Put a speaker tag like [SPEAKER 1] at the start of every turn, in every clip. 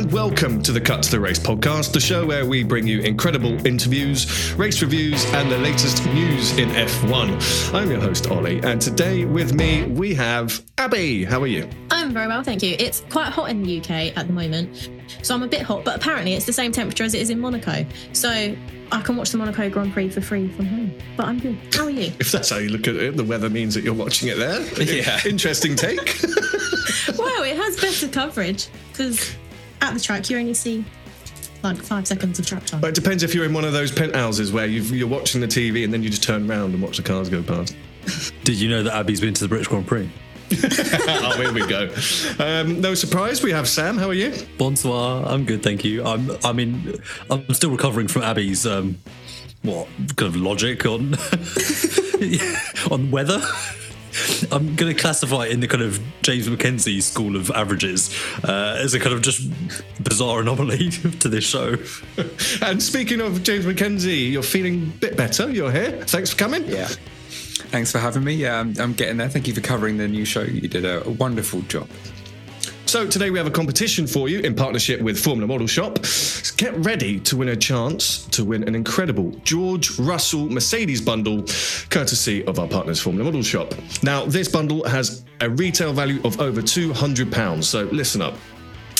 [SPEAKER 1] And welcome to the Cut to the Race podcast, the show where we bring you incredible interviews, race reviews, and the latest news in F1. I'm your host, Oli, and today with me we have Abby. How are you?
[SPEAKER 2] I'm very well, thank you. It's quite hot in the UK at the moment, so I'm a bit hot, but apparently it's the same temperature as it is in Monaco. So I can watch the Monaco Grand Prix for free from home. But I'm good. How are you?
[SPEAKER 1] If that's how you look at it, the weather means that you're watching it there.
[SPEAKER 3] Yeah.
[SPEAKER 1] Interesting take.
[SPEAKER 2] wow, it has better coverage because at the track you only see like five seconds of track time.
[SPEAKER 1] But it depends if you're in one of those penthouses where you've, you're watching the TV and then you just turn around and watch the cars go past.
[SPEAKER 3] Did you know that Abby's been to the British Grand Prix?
[SPEAKER 1] oh, here we go. Um, no surprise, we have Sam. How are you?
[SPEAKER 3] Bonsoir. I'm good, thank you. I'm. I mean, I'm still recovering from Abby's um, what kind of logic on on weather. I'm going to classify it in the kind of James McKenzie school of averages uh, as a kind of just bizarre anomaly to this show.
[SPEAKER 1] And speaking of James McKenzie, you're feeling a bit better. You're here. Thanks for coming.
[SPEAKER 4] Yeah. Thanks for having me. Yeah, I'm, I'm getting there. Thank you for covering the new show. You did a, a wonderful job.
[SPEAKER 1] So today we have a competition for you in partnership with Formula Model Shop. Get ready to win a chance to win an incredible George Russell Mercedes bundle, courtesy of our partners Formula Model Shop. Now, this bundle has a retail value of over £200, so listen up.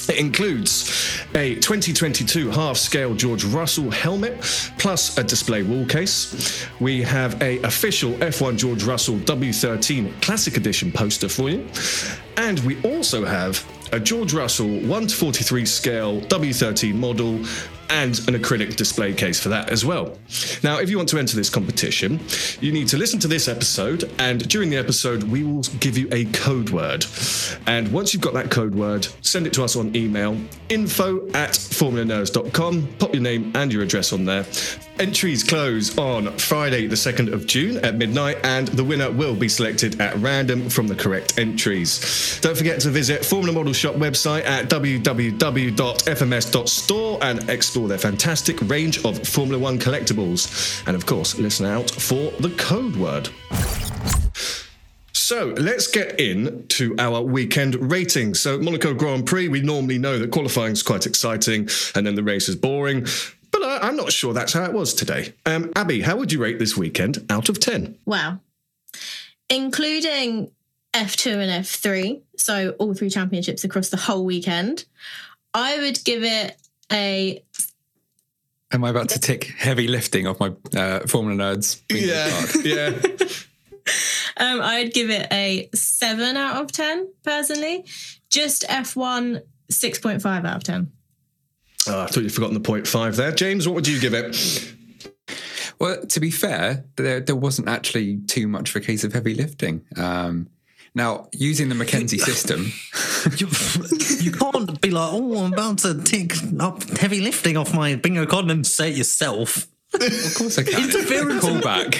[SPEAKER 1] It includes a 2022 half scale George Russell helmet plus a display wall case. We have a official F1 George Russell W13 Classic Edition poster for you. And we also have a George Russell 1 to 43 scale W13 model and an acrylic display case for that as well. Now, if you want to enter this competition, you need to listen to this episode, and during the episode, we will give you a code word. And once you've got that code word, send it to us on email info at formulanerds.com. Pop your name and your address on there. Entries close on Friday, the 2nd of June at midnight, and the winner will be selected at random from the correct entries. Don't forget to visit Formula Model Shop website at www.fms.store and explore their fantastic range of Formula One collectibles. And of course, listen out for the code word. So let's get in to our weekend ratings. So Monaco Grand Prix, we normally know that qualifying is quite exciting and then the race is boring. But I, I'm not sure that's how it was today. Um, Abby, how would you rate this weekend out of 10?
[SPEAKER 2] Wow. Including F2 and F3, so all three championships across the whole weekend, I would give it a
[SPEAKER 4] Am I about to tick heavy lifting off my uh, Formula Nerds? bingo
[SPEAKER 1] Yeah,
[SPEAKER 4] card?
[SPEAKER 1] yeah.
[SPEAKER 2] Um, I'd give it a seven out of ten personally. Just F1, six point five out of ten.
[SPEAKER 1] Oh, I thought you'd forgotten the point five there. James, what would you give it?
[SPEAKER 4] Well, to be fair, there, there wasn't actually too much of a case of heavy lifting. Um, now, using the Mackenzie system,
[SPEAKER 3] you, you can't be like, oh, I'm about to tick up heavy lifting off my bingo card and say it yourself.
[SPEAKER 4] of course I can.
[SPEAKER 3] Interference.
[SPEAKER 4] Callback.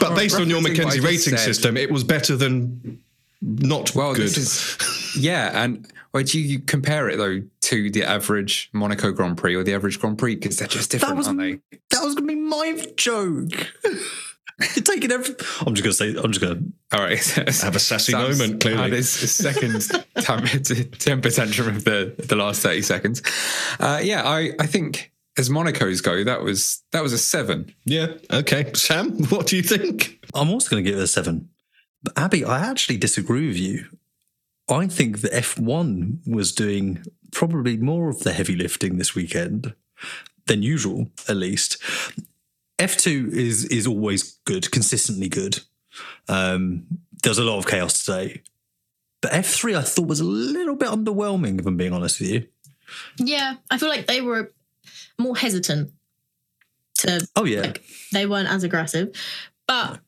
[SPEAKER 1] But based on your
[SPEAKER 4] referencing what I
[SPEAKER 1] Mackenzie rating
[SPEAKER 4] said.
[SPEAKER 1] system, it was better than not
[SPEAKER 4] Well,
[SPEAKER 1] good.
[SPEAKER 4] this is yeah, and well, do you compare it though to the average Monaco Grand Prix or the average Grand Prix because they're just different,
[SPEAKER 3] was-
[SPEAKER 4] aren't they?
[SPEAKER 3] That was going to be my joke. You're taking every. I'm just gonna say. I'm just gonna.
[SPEAKER 4] All right.
[SPEAKER 1] Have a sassy
[SPEAKER 4] Sam's
[SPEAKER 1] moment, clearly.
[SPEAKER 4] Had his second tam- temper tantrum of the, the last 30 seconds. Uh, yeah, I, I think as Monaco's go, that was that was a seven.
[SPEAKER 1] Yeah. Okay. Sam, what do you think?
[SPEAKER 3] I'm also gonna give it a seven. But Abby, I actually disagree with you. I think that F1 was doing probably more of the heavy lifting this weekend than usual, at least. F2 is is always good, consistently good. Um, there's a lot of chaos today. But F3 I thought was a little bit underwhelming, if I'm being honest with you.
[SPEAKER 2] Yeah, I feel like they were more hesitant to.
[SPEAKER 3] Oh yeah,
[SPEAKER 2] like, they weren't as aggressive, but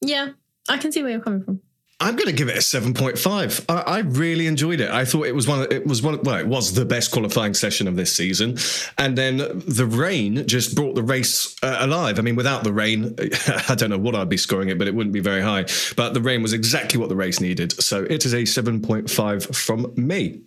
[SPEAKER 2] yeah, I can see where you're coming from.
[SPEAKER 1] I'm going to give it a 7.5. I, I really enjoyed it. I thought it was one. Of, it was one. Well, it was the best qualifying session of this season, and then the rain just brought the race uh, alive. I mean, without the rain, I don't know what I'd be scoring it, but it wouldn't be very high. But the rain was exactly what the race needed. So it is a 7.5 from me.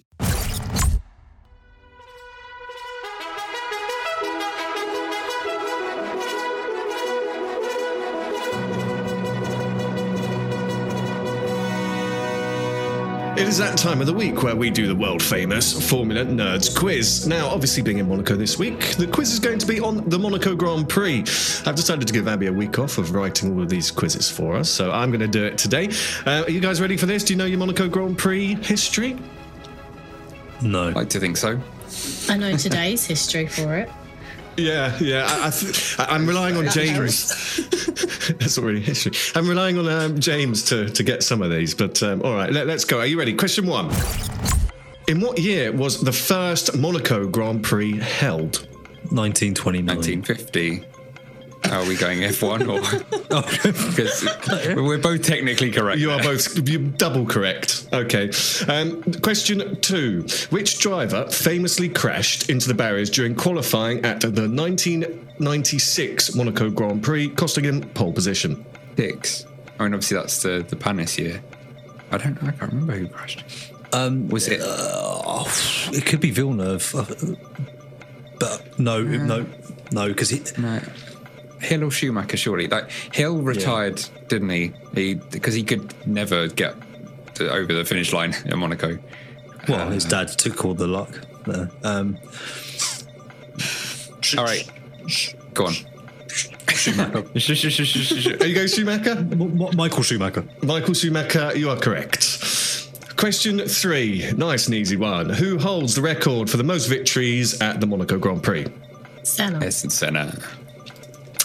[SPEAKER 1] It is that time of the week where we do the world famous Formula Nerds quiz. Now, obviously, being in Monaco this week, the quiz is going to be on the Monaco Grand Prix. I've decided to give Abby a week off of writing all of these quizzes for us, so I'm going to do it today. Uh, are you guys ready for this? Do you know your Monaco Grand Prix history?
[SPEAKER 3] No.
[SPEAKER 4] I like to think so.
[SPEAKER 2] I know today's history for it.
[SPEAKER 1] Yeah, yeah. I, I th- I'm relying on James. That's not really history. I'm relying on um, James to, to get some of these. But um, all right, let, let's go. Are you ready? Question one. In what year was the first Monaco Grand Prix held?
[SPEAKER 3] 1929.
[SPEAKER 4] 1950. Are we going F1 or? Because we're both technically correct.
[SPEAKER 1] You are both you double correct. Okay. Um, question two: Which driver famously crashed into the barriers during qualifying at the 1996 Monaco Grand Prix, costing him pole position?
[SPEAKER 4] Six. I mean, obviously that's the the Panis year. I don't. I can't remember who crashed.
[SPEAKER 3] Um,
[SPEAKER 4] Was it?
[SPEAKER 3] uh, it could be Villeneuve, uh, but no, no, no, because he.
[SPEAKER 4] No. Hill or Schumacher, surely. Like Hill retired, didn't he? He because he could never get to, over the finish line in Monaco.
[SPEAKER 3] Well, his dad took all the luck there. Um,
[SPEAKER 4] All right, go on.
[SPEAKER 1] Are you going Schumacher?
[SPEAKER 3] M- M- Michael Schumacher.
[SPEAKER 1] Michael Schumacher, you are correct. Question three, nice and easy one. Who holds the record for the most victories at the Monaco Grand Prix?
[SPEAKER 2] Senna.
[SPEAKER 4] Ayrton Senna.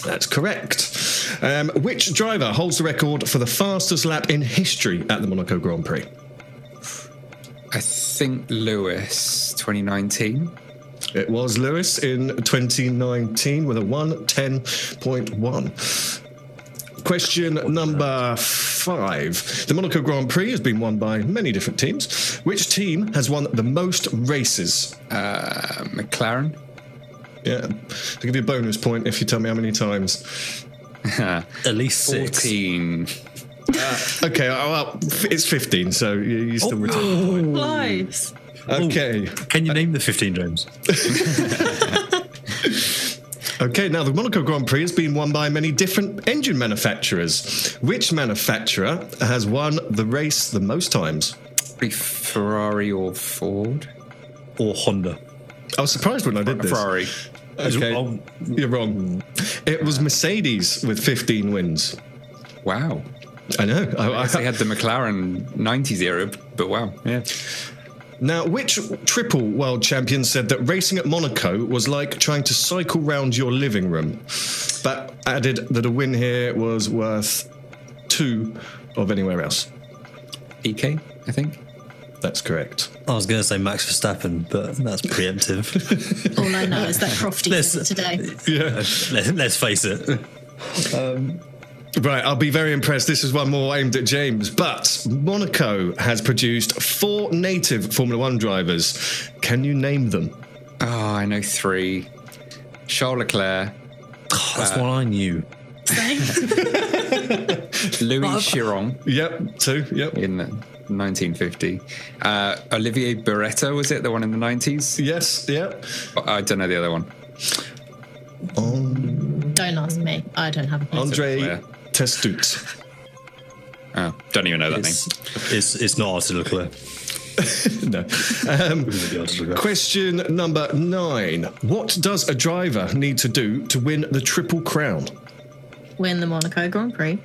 [SPEAKER 1] That's correct. Um, which driver holds the record for the fastest lap in history at the Monaco Grand Prix?
[SPEAKER 4] I think Lewis, 2019.
[SPEAKER 1] It was Lewis in 2019 with a 110.1. Question number five. The Monaco Grand Prix has been won by many different teams. Which team has won the most races?
[SPEAKER 4] Uh, McLaren.
[SPEAKER 1] Yeah, I'll give you a bonus point if you tell me how many times.
[SPEAKER 3] At least six.
[SPEAKER 4] 14.
[SPEAKER 1] Okay, oh, well, it's 15, so you, you still oh, retain.
[SPEAKER 2] Nice.
[SPEAKER 1] Okay.
[SPEAKER 3] Can you name the 15 James?
[SPEAKER 1] Okay, now the Monaco Grand Prix has been won by many different engine manufacturers. Which manufacturer has won the race the most times?
[SPEAKER 4] Be Ferrari or Ford?
[SPEAKER 3] Or Honda?
[SPEAKER 1] I was surprised when I did this.
[SPEAKER 4] Ferrari.
[SPEAKER 1] Okay,
[SPEAKER 3] Oh,
[SPEAKER 1] you're wrong. It was Mercedes with 15 wins.
[SPEAKER 4] Wow.
[SPEAKER 1] I know. I,
[SPEAKER 4] I guess they had the McLaren 90s era, but wow. Yeah.
[SPEAKER 1] Now, which triple world champion said that racing at Monaco was like trying to cycle round your living room, but added that a win here was worth two of anywhere else?
[SPEAKER 4] Piquet, I think.
[SPEAKER 1] That's correct.
[SPEAKER 3] I was going to say Max Verstappen, but that's preemptive.
[SPEAKER 2] All I know is that Crofty
[SPEAKER 3] Let's-
[SPEAKER 2] today.
[SPEAKER 1] Yeah.
[SPEAKER 3] Let, let's face it.
[SPEAKER 1] Um, right, I'll be very impressed. This is one more aimed at James. But Monaco has produced four native Formula One drivers. Can you name them?
[SPEAKER 4] Oh, I know three. Charles Leclerc,
[SPEAKER 3] That's uh, what I knew.
[SPEAKER 4] Louis Chiron
[SPEAKER 1] Yep, two. Yep.
[SPEAKER 4] in 1950. Uh, Olivier Beretta, was it? The one in the 90s?
[SPEAKER 1] Yes, yep.
[SPEAKER 4] I don't know the other one.
[SPEAKER 2] Don't ask me. I don't have a clue.
[SPEAKER 1] Andre Testut.
[SPEAKER 4] Oh, don't even know that
[SPEAKER 3] It's,
[SPEAKER 4] name.
[SPEAKER 3] it's, it's not Arthur Leclerc.
[SPEAKER 1] no. Um, question number nine. What does a driver need to do to win the Triple Crown?
[SPEAKER 2] Win the Monaco Grand Prix,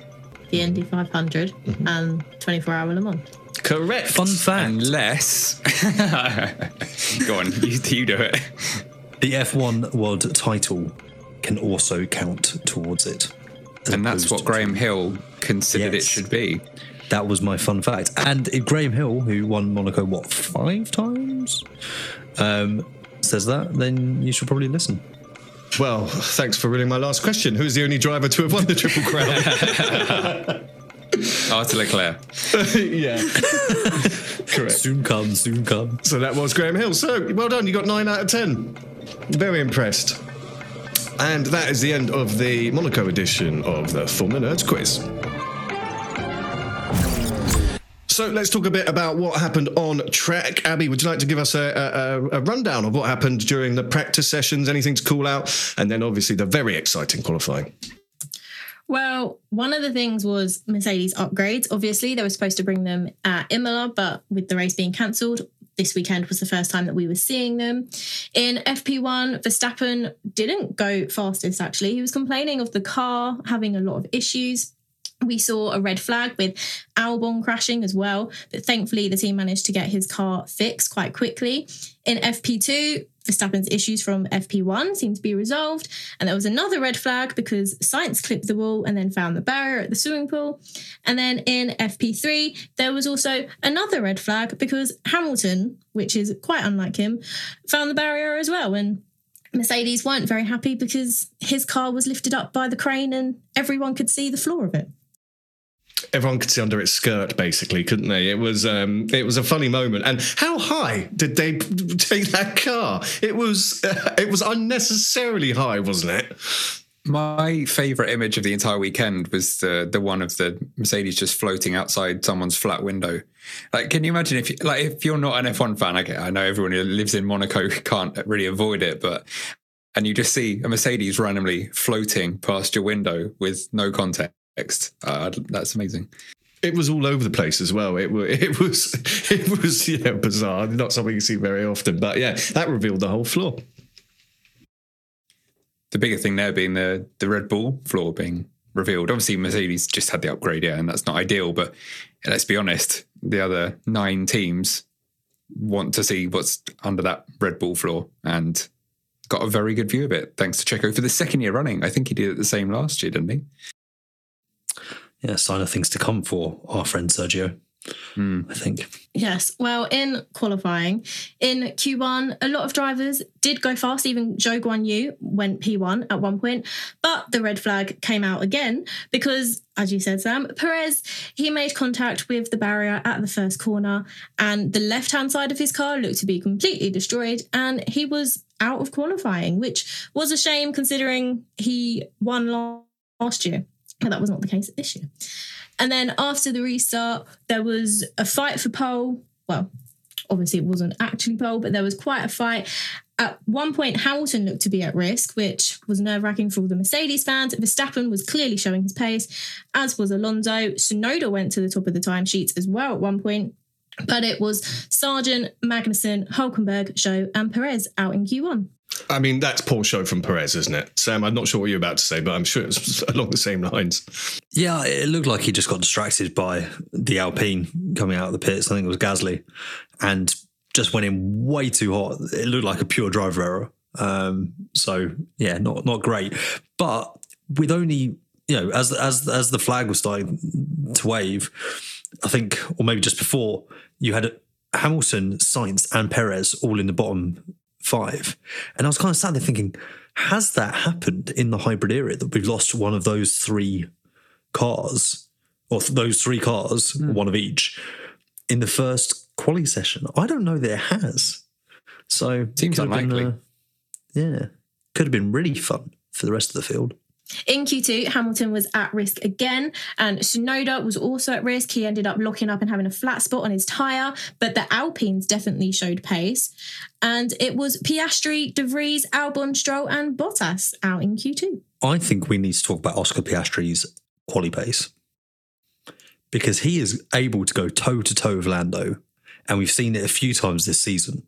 [SPEAKER 2] the Indy 500, and 24 Hour Le Mans.
[SPEAKER 1] Correct.
[SPEAKER 3] Fun fact.
[SPEAKER 4] Unless. Go on, you, you do it.
[SPEAKER 3] The F1 world title can also count towards it.
[SPEAKER 4] And that's
[SPEAKER 3] opposed
[SPEAKER 4] what
[SPEAKER 3] to-
[SPEAKER 4] Graham Hill considered
[SPEAKER 3] Yes.
[SPEAKER 4] it should be.
[SPEAKER 3] That was my fun fact. And if Graham Hill, who won Monaco, what, five times? Um, says that, then you should probably listen.
[SPEAKER 1] Well, thanks for ruining my last question. Who's the only driver to have won the Triple Crown?
[SPEAKER 4] Arthur Leclerc.
[SPEAKER 1] yeah. Correct.
[SPEAKER 3] Soon come, soon come.
[SPEAKER 1] So that was Graham Hill. So well done. You got nine out of ten. Very impressed. And that is the end of the Monaco edition of the Formula Nerds quiz. So let's talk a bit about what happened on track. Abby, would you like to give us a, a, a rundown of what happened during the practice sessions? Anything to call out? And then obviously the very exciting qualifying.
[SPEAKER 2] Well, one of the things was Mercedes upgrades. Obviously, they were supposed to bring them at Imola, but with the race being cancelled, this weekend was the first time that we were seeing them. In FP1, Verstappen didn't go fastest, actually. He was complaining of the car having a lot of issues. We saw a red flag with Albon crashing as well, but thankfully the team managed to get his car fixed quite quickly. In FP2, Verstappen's issues from FP1 seemed to be resolved, and there was another red flag because Sainz clipped the wall and then found the barrier at the swimming pool. And then in FP3, there was also another red flag because Hamilton, which is quite unlike him, found the barrier as well. And Mercedes weren't very happy because his car was lifted up by the crane and everyone could see the floor of it.
[SPEAKER 1] Everyone could see under its skirt, basically, couldn't they? It was um, it was a funny moment. And how high did they take that car? It was it was unnecessarily high, wasn't it?
[SPEAKER 4] My favourite image of the entire weekend was the the one of the Mercedes just floating outside someone's flat window. Like, can you imagine if you, like if you're not an F1 fan? I know everyone who lives in Monaco can't really avoid it, but and you just see a Mercedes randomly floating past your window with no Uh, that's amazing.
[SPEAKER 1] It was all over the place as well. It was it was it was yeah bizarre. Not something you see very often, but yeah, that revealed the whole floor.
[SPEAKER 4] The bigger thing there being the the Red Bull floor being revealed. Obviously, Mercedes just had the upgrade, yeah, and that's not ideal. But let's be honest, the other nine teams want to see what's under that Red Bull floor and got a very good view of it thanks to Checo for the second year running. I think he did it the same last year, didn't he?
[SPEAKER 3] Yeah, sign of things to come for our friend Sergio. Hmm. I think.
[SPEAKER 2] Yes. Well, in qualifying, in Q1, a lot of drivers did go fast. Even Zhou Guan Yu went P1 at one point, but the red flag came out again because, as you said, Sam, Perez, he made contact with the barrier at the first corner and the left hand side of his car looked to be completely destroyed and he was out of qualifying, which was a shame considering he won last year. But that was not the case this year. And then after the restart, there was a fight for pole. Well, obviously it wasn't actually pole, but there was quite a fight. At one point, Hamilton looked to be at risk, which was nerve wracking for all the Mercedes fans. Verstappen was clearly showing his pace, as was Alonso. Tsunoda went to the top of the timesheets as well at one point. But it was Sargeant, Magnussen, Hulkenberg, Zhou, and Perez out in Q1.
[SPEAKER 1] I mean, that's poor show from Perez, isn't it? Sam, I'm not sure what you're about to say, but I'm sure it's along the same lines.
[SPEAKER 3] Yeah, it looked like he just got distracted by the Alpine coming out of the pits. I think it was Gasly, and just went in way too hot. It looked like a pure driver error. Um, so yeah, not not great. But with only you know, as as as the flag was starting to wave, I think, or maybe just before, you had Hamilton, Sainz, and Perez all in the bottom five, and I was kind of sat there thinking, has that happened in the hybrid era that we've lost one of those three cars, or th- those three cars, one of each, in the first quali session? I don't know that it has. So
[SPEAKER 4] Seems
[SPEAKER 3] have been,
[SPEAKER 4] unlikely.
[SPEAKER 3] uh, yeah, could have been really fun for the rest of the field.
[SPEAKER 2] In Q2, Hamilton was at risk again, and Tsunoda was also at risk. He ended up locking up and having a flat spot on his tyre, but the Alpines definitely showed pace. And it was Piastri, De Vries, Albon, Stroll, and Bottas out in Q2.
[SPEAKER 3] I think we need to talk about Oscar Piastri's quali pace because he is able to go toe to toe with Lando, and we've seen it a few times this season.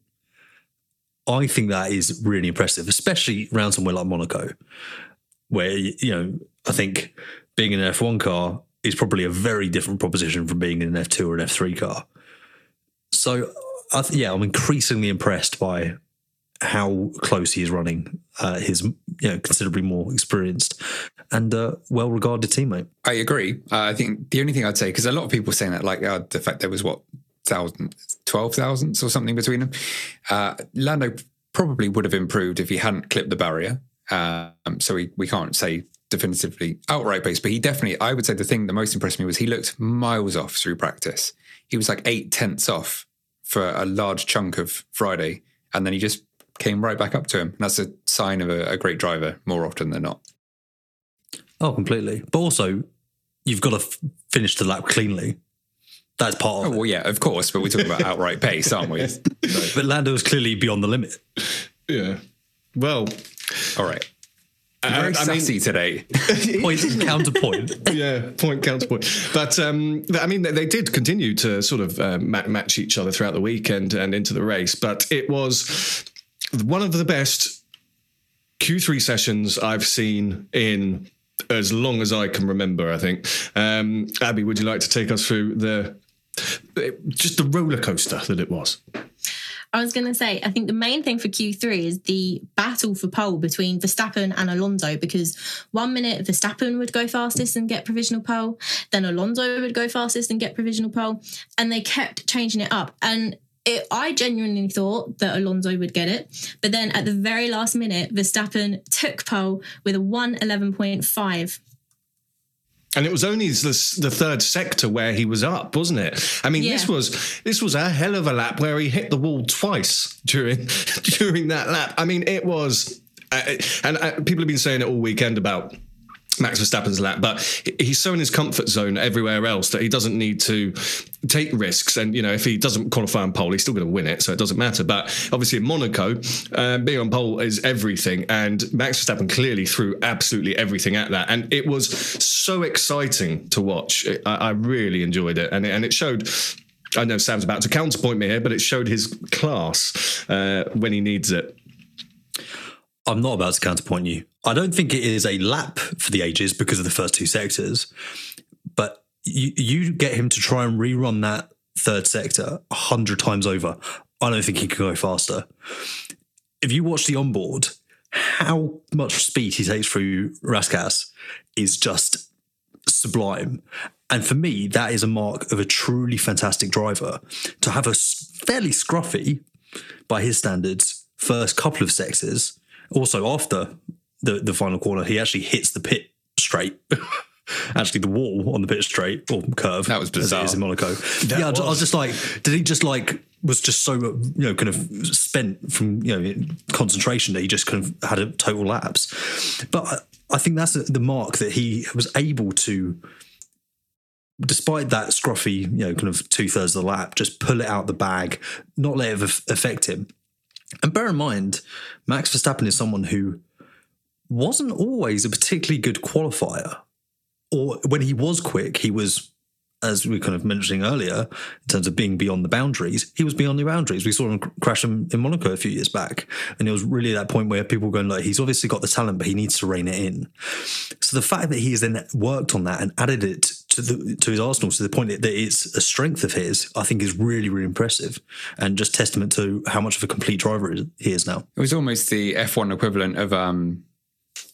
[SPEAKER 3] I think that is really impressive, especially around somewhere like Monaco, where you know I think being in an F1 car is probably a very different proposition from being in an F2 or an F3 car. So, I th- yeah, I'm increasingly impressed by how close he is running uh, his you know considerably more experienced and uh, well regarded teammate.
[SPEAKER 4] I agree. Uh, I think the only thing I'd say because a lot of people saying that like uh, the fact there was what thousand, twelve thousandths or something between them. Uh, Lando probably would have improved if he hadn't clipped the barrier. Um, so we we can't say definitively outright pace, but he definitely. I would say the thing that most impressed me was he looked miles off through practice. He was like eight tenths off for a large chunk of Friday, and then he just came right back up to him. And that's a sign of a, a great driver more often than not.
[SPEAKER 3] Oh, completely. But also, you've got to f- finish the lap cleanly. That's part of
[SPEAKER 4] oh, well, yeah, of course. But we're talking about outright pace, aren't we? So.
[SPEAKER 3] But Lando was clearly beyond the limit.
[SPEAKER 1] Yeah. Well,
[SPEAKER 4] all right. You're very
[SPEAKER 1] I mean-
[SPEAKER 4] sassy today.
[SPEAKER 3] Point counterpoint.
[SPEAKER 1] yeah, point counterpoint. But um, I mean, they, they did continue to sort of uh, match each other throughout the weekend and into the race. But it was one of the best Q3 sessions I've seen in as long as I can remember. I think. Um, Abby, would you like to take us through the just the roller coaster that it was?
[SPEAKER 2] I was going to say, I think the main thing for Q3 is the battle for pole between Verstappen and Alonso because one minute Verstappen would go fastest and get provisional pole, then Alonso would go fastest and get provisional pole, and they kept changing it up. And it, I genuinely thought that Alonso would get it, but then at the very last minute, Verstappen took pole with a 111.5.
[SPEAKER 1] And it was only the, the third sector where he was up, wasn't it? I mean, this was this was a hell of a lap where he hit the wall twice during during that lap. I mean, it was, uh, and uh, people have been saying it all weekend about Max Verstappen's lap, but he's so in his comfort zone everywhere else that he doesn't need to take risks. And you know, if he doesn't qualify on pole, he's still going to win it, so it doesn't matter. But obviously, in Monaco, um, being on pole is everything, and Max Verstappen clearly threw absolutely everything at that, and it was so exciting to watch. I, I really enjoyed it, and it, and it showed. I know Sam's about to counterpoint me here, but it showed his class uh, when he needs it.
[SPEAKER 3] I'm not about to counterpoint you. I don't think it is a lap for the ages because of the first two sectors, but you, you get him to try and rerun that third sector a hundred times over. I don't think he can go faster. If you watch the onboard, how much speed he takes through Rascasse is just sublime. And for me, that is a mark of a truly fantastic driver. To have a fairly scruffy, by his standards, first couple of sectors. Also, after the, the final corner, he actually hits the pit straight. actually, the wall on the pit straight or curve.
[SPEAKER 4] That was
[SPEAKER 3] as it
[SPEAKER 4] bizarre.
[SPEAKER 3] is in Monaco. yeah, I was. I was just like, did he just like was just so you know kind of spent from you know concentration that he just kind of had a total lapse. But I, I think that's the mark that he was able to despite that scruffy, you know, kind of two thirds of the lap, just pull it out the bag, not let it affect him. And bear in mind, Max Verstappen is someone who wasn't always a particularly good qualifier. Or when he was quick, he was, as we were kind of mentioning earlier, in terms of being beyond the boundaries, he was beyond the boundaries. We saw him crash in, in Monaco a few years back. And it was really that point where people were going like, he's obviously got the talent, but he needs to rein it in. So the fact that he has then worked on that and added it to the to his arsenal to the point that it's a strength of his, I think is really really impressive and just testament to how much of a complete driver he is now.
[SPEAKER 4] It was almost the F1 equivalent of um,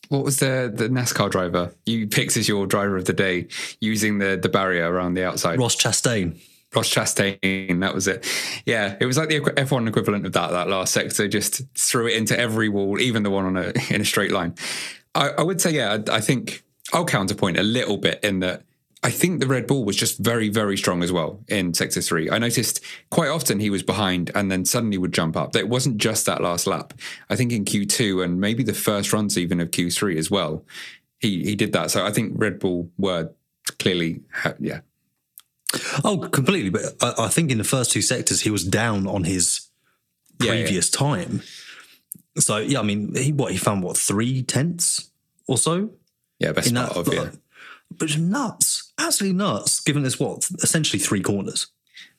[SPEAKER 4] what was the the NASCAR driver you picked as your driver of the day using the the barrier around the outside.
[SPEAKER 3] Ross Chastain.
[SPEAKER 4] Ross Chastain, that was it. Yeah, it was like the F1 equivalent of that. That last sector just threw it into every wall, even the one on a in a straight line. I, I would say, yeah, I, I think I'll counterpoint a little bit in that. I think the Red Bull was just very, very strong as well in Sector 3. I noticed quite often he was behind and then suddenly would jump up. That it wasn't just that last lap. I think in Q2 and maybe the first runs even of Q3 as well, he, he did that. So I think Red Bull were clearly, yeah.
[SPEAKER 3] Oh, completely. But I, I think in the first two sectors he was down on his
[SPEAKER 4] Yeah, yeah.
[SPEAKER 3] previous time. So yeah, I mean, he what he found what three tenths or so
[SPEAKER 4] Yeah, best
[SPEAKER 3] in
[SPEAKER 4] part
[SPEAKER 3] that.
[SPEAKER 4] of, yeah.
[SPEAKER 3] but nuts, absolutely nuts. Given this what essentially three corners.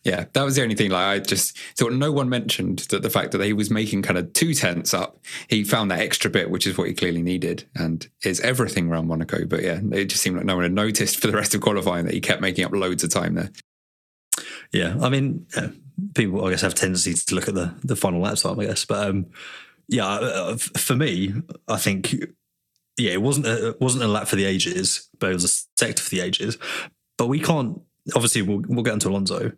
[SPEAKER 4] Yeah, that was the only thing. Like, I just thought no one mentioned that the fact that he was making kind of two tenths up, he found that extra bit, which is what he clearly needed, and is everything around Monaco. But yeah, it just seemed like no one had noticed for the rest of qualifying that he kept making up loads of time there.
[SPEAKER 3] Yeah, I mean, yeah, people I guess have tendencies to look at the the final lap time, I guess, but um, yeah, uh, for me, I think yeah, it wasn't a, wasn't a lap for the ages, but it was a sector for the ages. But we can't obviously we'll we'll get into Alonso,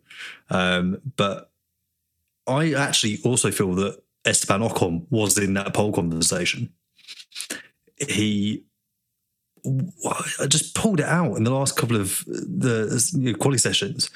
[SPEAKER 3] um, but I actually also feel that Esteban Ocon was in that pole conversation. He I just pulled it out in the last couple of the quality sessions.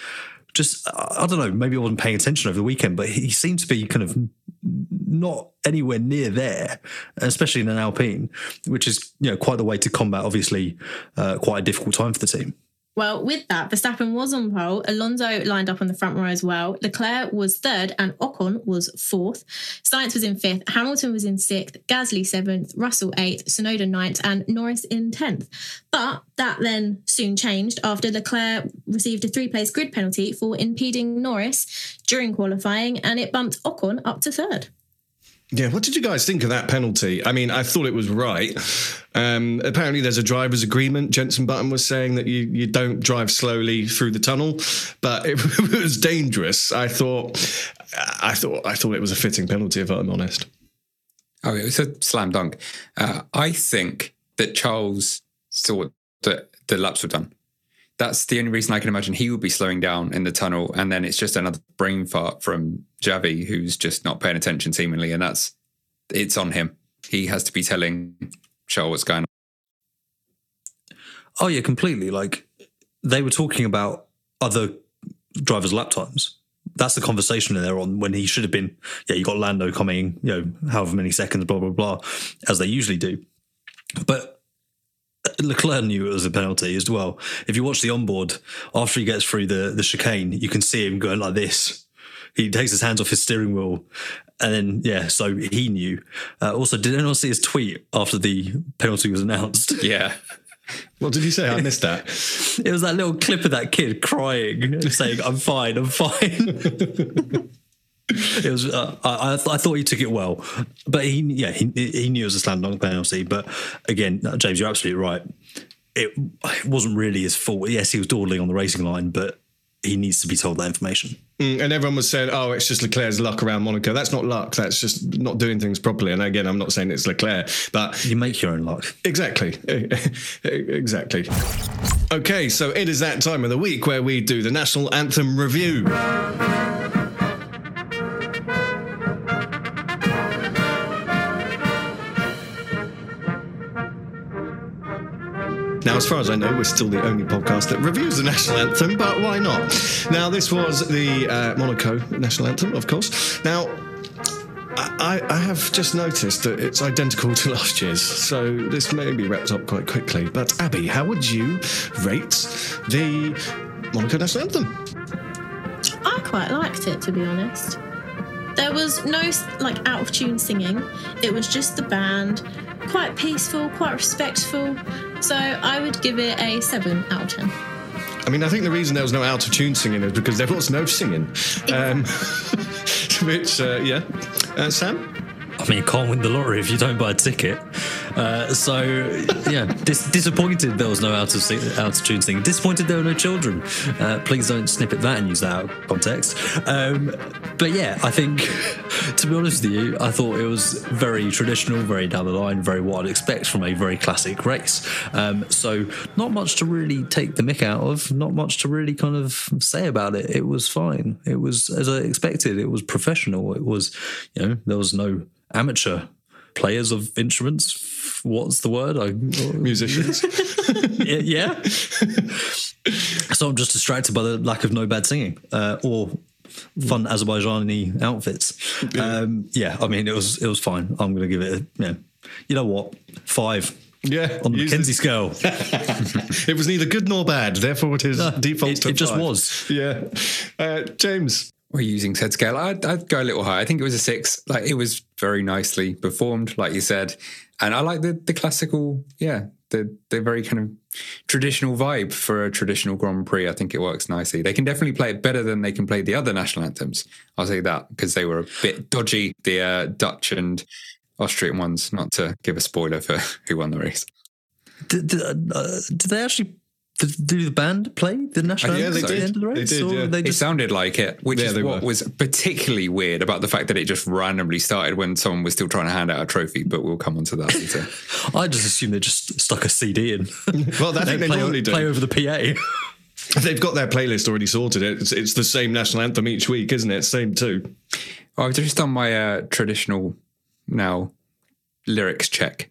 [SPEAKER 3] Just I don't know, maybe I wasn't paying attention over the weekend, but he seemed to be kind of not anywhere near there, especially in an Alpine, which is you know quite the way to combat obviously uh, quite a difficult time for the team.
[SPEAKER 2] Well, with that, Verstappen was on pole. Alonso lined up on the front row as well. Leclerc was third and Ocon was fourth. Sainz was in fifth. Hamilton was in sixth. Gasly seventh. Russell eighth. Tsunoda ninth. And Norris in tenth. But that then soon changed after Leclerc received a three place grid penalty for impeding Norris during qualifying and it bumped Ocon up to third.
[SPEAKER 1] Yeah, what did you guys think of that penalty? I mean, I thought it was right. Um, apparently, there's a driver's agreement. Jensen Button was saying that you, you don't drive slowly through the tunnel, but it, was dangerous. I thought, I thought, I thought it was a fitting penalty, if I'm honest.
[SPEAKER 4] Oh, it was a slam dunk. Uh, I think that Charles thought that the laps were done that's the only reason I can imagine he would be slowing down in the tunnel. And then it's just another brain fart from Xavi, who's just not paying attention seemingly. And that's, it's on him. He has to be telling Charles what's going on.
[SPEAKER 3] Oh, yeah, completely. Like they were talking about other drivers' lap times. That's the conversation they're on when he should have been, yeah, you got Lando coming, you know, however many seconds, blah, blah, blah, as they usually do. But Leclerc knew it was a penalty as well. If you watch the onboard, after he gets through the, the chicane, you can see him going like this. He takes his hands off his steering wheel. And then, yeah, so he knew. Uh, also, did anyone see his tweet after the penalty was announced?
[SPEAKER 4] Yeah.
[SPEAKER 1] What did he say? I missed that.
[SPEAKER 3] it was that little clip of that kid crying, saying, I'm fine, I'm fine. it was. Uh, I, I thought he took it well, but he yeah he he knew it was a slam dunk penalty. But again, James, you're absolutely right. It, it wasn't really his fault. Yes, he was dawdling on the racing line, but he needs to be told that information.
[SPEAKER 1] Mm, and everyone was saying, "Oh, it's just Leclerc's luck around Monaco." That's not luck. That's just not doing things properly. And again, I'm not saying it's Leclerc, but
[SPEAKER 3] you make your own luck.
[SPEAKER 1] Exactly, exactly. Okay, so it is that time of the week where we do the national anthem review. Now, as far as I know, we're still the only podcast that reviews the national anthem, but why not? Now, this was the uh, Monaco national anthem, of course. Now, I, I, have just noticed that it's identical to last year's, so this may be wrapped up quite quickly. But Abby, how would you rate the Monaco national anthem?
[SPEAKER 2] I quite liked it, to be honest. There was no like out of tune singing. It was just the band, quite peaceful, quite respectful. So I would give it a 7 out of 10.
[SPEAKER 1] I mean, I think the reason there was no out of tune singing is because there was no singing. Um, which, uh, yeah. Uh, Sam?
[SPEAKER 3] I mean, you can't win the lottery if you don't buy a ticket. Uh, so yeah, dis- disappointed there was no out of tune singing. Disappointed there were no children. Uh, please don't snippet that and use that out of context. Um, but yeah, I think to be honest with you, I thought it was very traditional, very down the line, very what I'd expect from a very classic race. Um, so not much to really take the mick out of. Not much to really kind of say about it. It was fine. It was as I expected. It was professional. It was you know there was no amateur players of instruments. What's the word? I,
[SPEAKER 1] Musicians.
[SPEAKER 3] yeah. so I'm just distracted by the lack of no bad singing uh, or fun Azerbaijani outfits. Um, yeah, I mean it was it was fine. I'm going to give it. A, yeah, you know what? Five.
[SPEAKER 1] Yeah,
[SPEAKER 3] on the McKenzie scale.
[SPEAKER 1] it was neither good nor bad. Therefore, it is no, default.
[SPEAKER 3] It, it just was.
[SPEAKER 1] Yeah, uh, James.
[SPEAKER 4] We're using said scale. I'd, I'd go a little higher. I think it was a six. Like it was very nicely performed, like you said, and I like the the classical. Yeah, the the very kind of traditional vibe for a traditional Grand Prix. I think it works nicely. They can definitely play it better than they can play the other national anthems. I'll say that because they were a bit dodgy. The uh, Dutch and Austrian ones. Not to give a spoiler for who won the race.
[SPEAKER 3] Uh, did they actually did, did the band play the national
[SPEAKER 4] I think
[SPEAKER 3] anthem
[SPEAKER 4] so.
[SPEAKER 3] at the end of the race?
[SPEAKER 1] They did,
[SPEAKER 3] Or
[SPEAKER 1] yeah.
[SPEAKER 3] they
[SPEAKER 4] It sounded like it, which
[SPEAKER 1] Yeah,
[SPEAKER 4] is what
[SPEAKER 1] were.
[SPEAKER 4] was particularly weird about the fact that it just randomly started when someone was still trying to hand out a trophy. But we'll come on to that later.
[SPEAKER 3] I just assumed they just stuck a CD in.
[SPEAKER 1] Well, I think they
[SPEAKER 3] play,
[SPEAKER 1] normally do.
[SPEAKER 3] play over the PA.
[SPEAKER 1] They've got their playlist already sorted. It's, it's the same national anthem each week, isn't it? Same too.
[SPEAKER 4] I've just done my uh, traditional now lyrics check.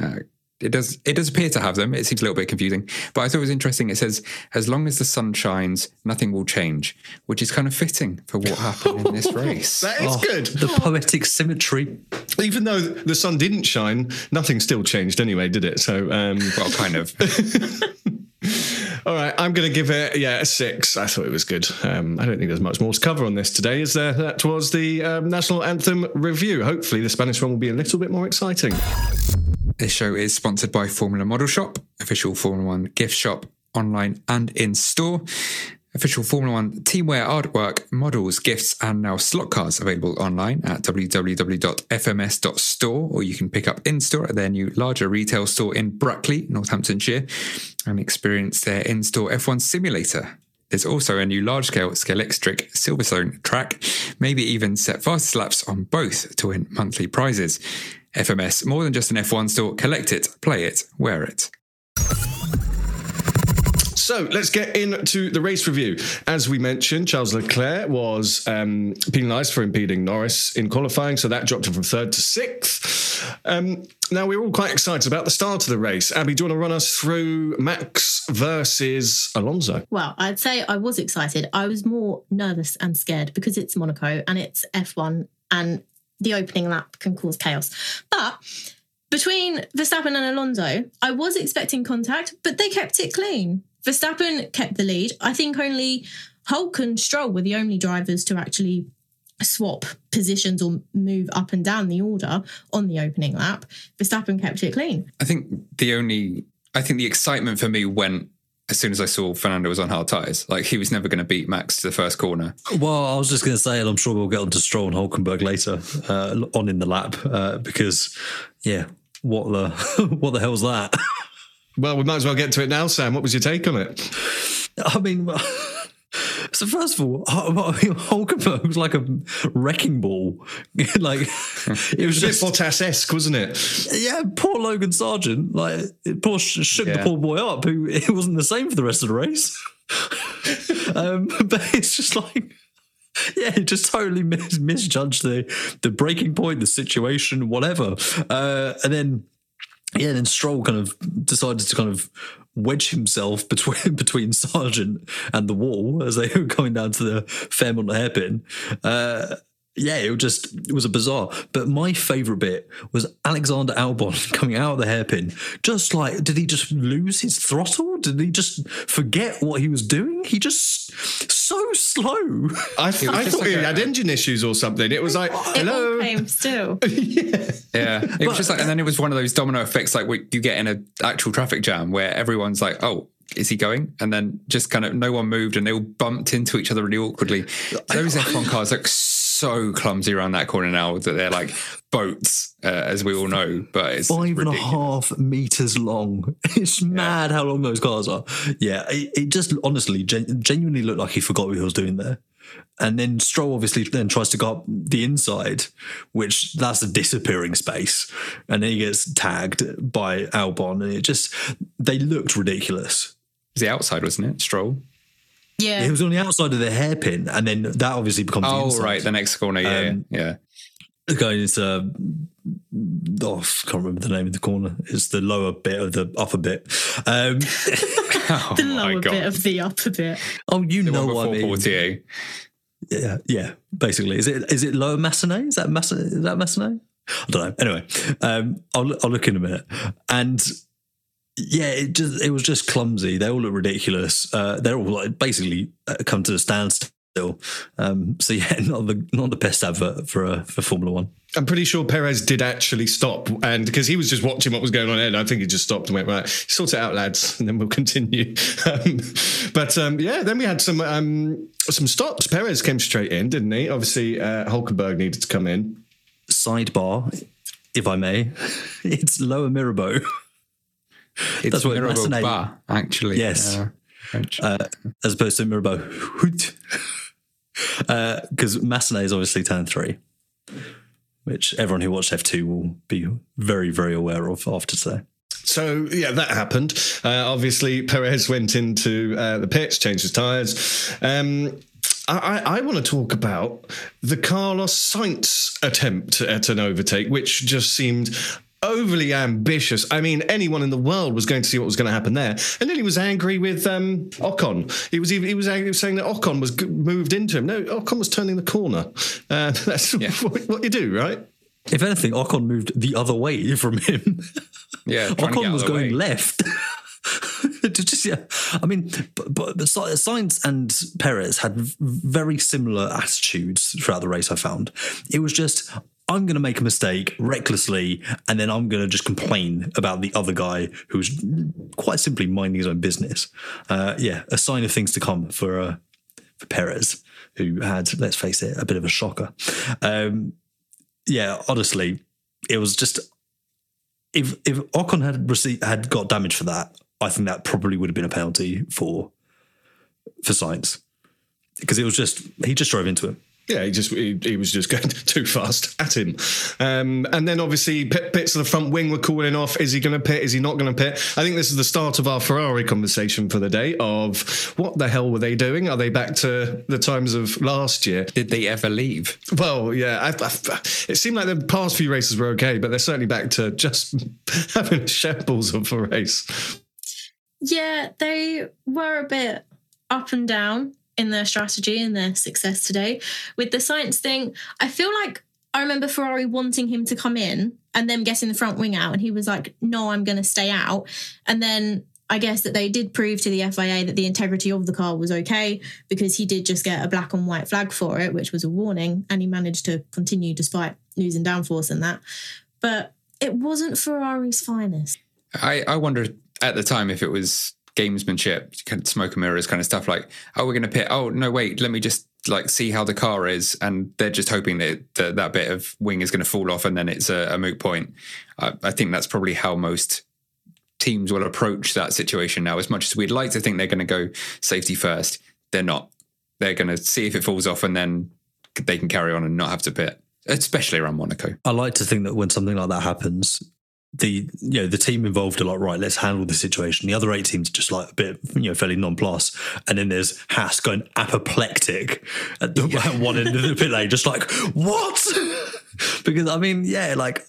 [SPEAKER 4] Uh, it does it does appear to have them. It seems a little bit confusing, but I thought it was interesting. It says, "As long as the sun shines, nothing will change," which is kind of fitting for what happened in this race.
[SPEAKER 1] That is good.
[SPEAKER 3] The poetic symmetry.
[SPEAKER 1] Even though the sun didn't shine, nothing still changed anyway, did it? So, um,
[SPEAKER 4] Well, kind of.
[SPEAKER 1] all right, I'm going to give it yeah a six. I thought it was good. Um, I don't think there's much more to cover on this today. Is there? That was the um, national anthem review. Hopefully, the Spanish one will be a little bit more exciting.
[SPEAKER 4] This show is sponsored by Formula Model Shop, official Formula One gift shop, online and in store. Official Formula One teamwear artwork, models, gifts, and now slot cars available online at www.fms.store, or you can pick up in store at their new larger retail store in Brackley, Northamptonshire, and experience their in store F1 simulator. There's also a new large scale Scalextric Silverstone track, maybe even set fastest laps on both to win monthly prizes. FMS, more than just an F1 store, collect it, play it, wear it.
[SPEAKER 1] So let's get into the race review. As we mentioned, Charles Leclerc was um, penalised for impeding Norris in qualifying, so that dropped him from third to sixth. Um, now we're all quite excited about the start of the race. Abby, do you want to run us through Max versus Alonso?
[SPEAKER 2] Well, I'd say I was excited. I was more nervous and scared because it's Monaco and it's F1 and the opening lap can cause chaos. But between Verstappen and Alonso, I was expecting contact, but they kept it clean. Verstappen kept the lead. I think only Hulk and Stroll were the only drivers to actually swap positions or move up and down the order on the opening lap. Verstappen kept it clean.
[SPEAKER 4] I think the only, I think the excitement for me went as soon as I saw Fernando was on hard tyres. Like he was never going to beat Max to the first corner.
[SPEAKER 3] Well, I was just going to say, and I'm sure we'll get onto Stroll and Hulkenberg later uh, on in the lap uh, because, yeah, what the what the hell's that?
[SPEAKER 1] Well, we might as well get to it now, Sam. What was your take on it?
[SPEAKER 3] I mean, so first of all, Hulkenberg was like a wrecking ball. like it was
[SPEAKER 1] a bit
[SPEAKER 3] just
[SPEAKER 1] Bottas-esque, wasn't it?
[SPEAKER 3] yeah, poor Logan Sargeant. Like it poor sh- shook the poor boy up. Who it wasn't the same for the rest of the race. um, but it's just like. Yeah, it just totally mis- misjudged the the breaking point, the situation, whatever. Uh, and then, yeah, then Stroll kind of decided to kind of wedge himself between between Sargeant and the wall as they were going down to the Fairmont hairpin. Uh, yeah, it was just it was a bizarre. But my favourite bit was Alexander Albon coming out of the hairpin. Just like, did he just lose his throttle? Did he just forget what he was doing? He just so slow.
[SPEAKER 1] I, th- I thought
[SPEAKER 4] like
[SPEAKER 1] he
[SPEAKER 4] a-
[SPEAKER 1] had engine issues or something. It was like,
[SPEAKER 2] It all
[SPEAKER 1] hello.
[SPEAKER 2] came still.
[SPEAKER 4] Yeah, it was just like, and then it was one of those domino effects like what you get in an actual traffic jam where everyone's like, oh. Is he going? And then just kind of no one moved and they all bumped into each other really awkwardly. Those F1 cars look so clumsy around that corner now that they're like boats, uh, as we all know. But it's
[SPEAKER 3] Five and a half meters long. It's mad how long those cars are. Yeah, it, it just honestly gen- genuinely looked like he forgot what he was doing there. And then Stroll obviously then tries to go up the inside, which that's a disappearing space. And then he gets tagged by Albon, and it just they looked ridiculous.
[SPEAKER 4] It was the outside, wasn't it? Stroll.
[SPEAKER 2] Yeah.
[SPEAKER 3] It was on the outside of the hairpin, and then that obviously becomes the
[SPEAKER 4] Oh,
[SPEAKER 3] inside.
[SPEAKER 4] right. The next corner. Yeah.
[SPEAKER 3] Um,
[SPEAKER 4] yeah.
[SPEAKER 3] going into oh, I can't remember the name of the corner. It's the lower bit of the upper bit. Um,
[SPEAKER 4] Oh,
[SPEAKER 2] the
[SPEAKER 4] my
[SPEAKER 2] lower
[SPEAKER 4] God.
[SPEAKER 2] bit of the upper bit.
[SPEAKER 3] oh, you
[SPEAKER 4] The
[SPEAKER 3] know what I mean. Yeah, yeah. Basically, is it is it lower Massenet? Is that Massenet? Is that Massenet? I don't know. Anyway, um, I'll I'll look in a minute. And yeah, it just it was just clumsy. They all look ridiculous. Uh, they're all like basically uh, come to a standstill. Um, so yeah, not the not the best advert for uh, for Formula One.
[SPEAKER 1] I'm pretty sure Perez did actually stop, and because he was just watching what was going on, and I think he just stopped and went right, sort it out, lads, and then we'll continue. Um, but um, yeah, then we had some um, some stops. Perez came straight in, didn't he? Obviously, uh, Hulkenberg needed to come in.
[SPEAKER 3] Sidebar, if I may, it's Lower Mirabeau.
[SPEAKER 4] It's
[SPEAKER 3] That's what
[SPEAKER 4] Mirabeau
[SPEAKER 3] Massenet-
[SPEAKER 4] Bar, actually.
[SPEAKER 3] Yes.
[SPEAKER 4] Uh,
[SPEAKER 3] uh, as opposed to Mirabeau. Because Massenet is obviously turn three, which everyone who watched F2 will be very, very aware of after today.
[SPEAKER 1] So yeah, that happened. Uh, obviously, Perez went into uh, the pits, changed his tyres. Um, I, I, I want to talk about the Carlos Sainz attempt at an overtake, which just seemed overly ambitious. I mean, anyone in the world was going to see what was going to happen there. And then he was angry with um, Ocon. He was even, he was angry saying that Ocon was g- moved into him. No, Ocon was turning the corner. Uh, that's what, what you do, right?
[SPEAKER 3] If anything, Ocon moved the other way from him.
[SPEAKER 4] Yeah, trying
[SPEAKER 3] Ocon was going
[SPEAKER 4] way.
[SPEAKER 3] left. Just yeah, I mean, but, but, but Sa- and Perez had very similar attitudes throughout the race. I found it was just I'm going to make a mistake recklessly, and then I'm going to just complain about the other guy who's quite simply minding his own business. Uh, yeah, a sign of things to come for uh, for Perez, who had, let's face it, a bit of a shocker. Um, yeah, honestly, it was just if if Ocon had received had got damage for that, I think that probably would have been a penalty for for Sainz because it was just he just drove into him.
[SPEAKER 1] Yeah, he just he, he was just going too fast at him, um, and then obviously pit, bits of the front wing were cooling off. Is he going to pit? Is he not going to pit? I think this is the start of our Ferrari conversation for the day. Of what the hell were they doing? Are they back to the times of last year?
[SPEAKER 4] Did they ever leave?
[SPEAKER 1] Well, yeah, I, I, it seemed like the past few races were okay, but they're certainly back to just having shambles of a race.
[SPEAKER 2] Yeah, they were a bit up and down in their strategy and their success today. With the Sainz thing, I feel like I remember Ferrari wanting him to come in and them getting the front wing out, and he was like, No, I'm going to stay out. And then I guess that they did prove to the FIA that the integrity of the car was okay because he did just get a black and white flag for it, which was a warning, and he managed to continue despite losing downforce and that. But it wasn't Ferrari's finest.
[SPEAKER 4] I, I wondered at the time if it was gamesmanship, kind of smoke and mirrors kind of stuff like, oh, we're going to pit. Oh, no, wait, let me just like see how the car is. And they're just hoping that that, that bit of wing is going to fall off and then it's a, a moot point. I, I think that's probably how most teams will approach that situation now. As much as we'd like to think they're going to go safety first, they're not. They're going to see if it falls off and then they can carry on and not have to pit, especially around Monaco.
[SPEAKER 3] I like to think that when something like that happens, the you know the team involved are like right, let's handle the situation. The other eight teams are just like a bit you know fairly nonplussed, and then there's Haas going apoplectic at the at one end of the pit lane, just like what? because I mean, yeah, like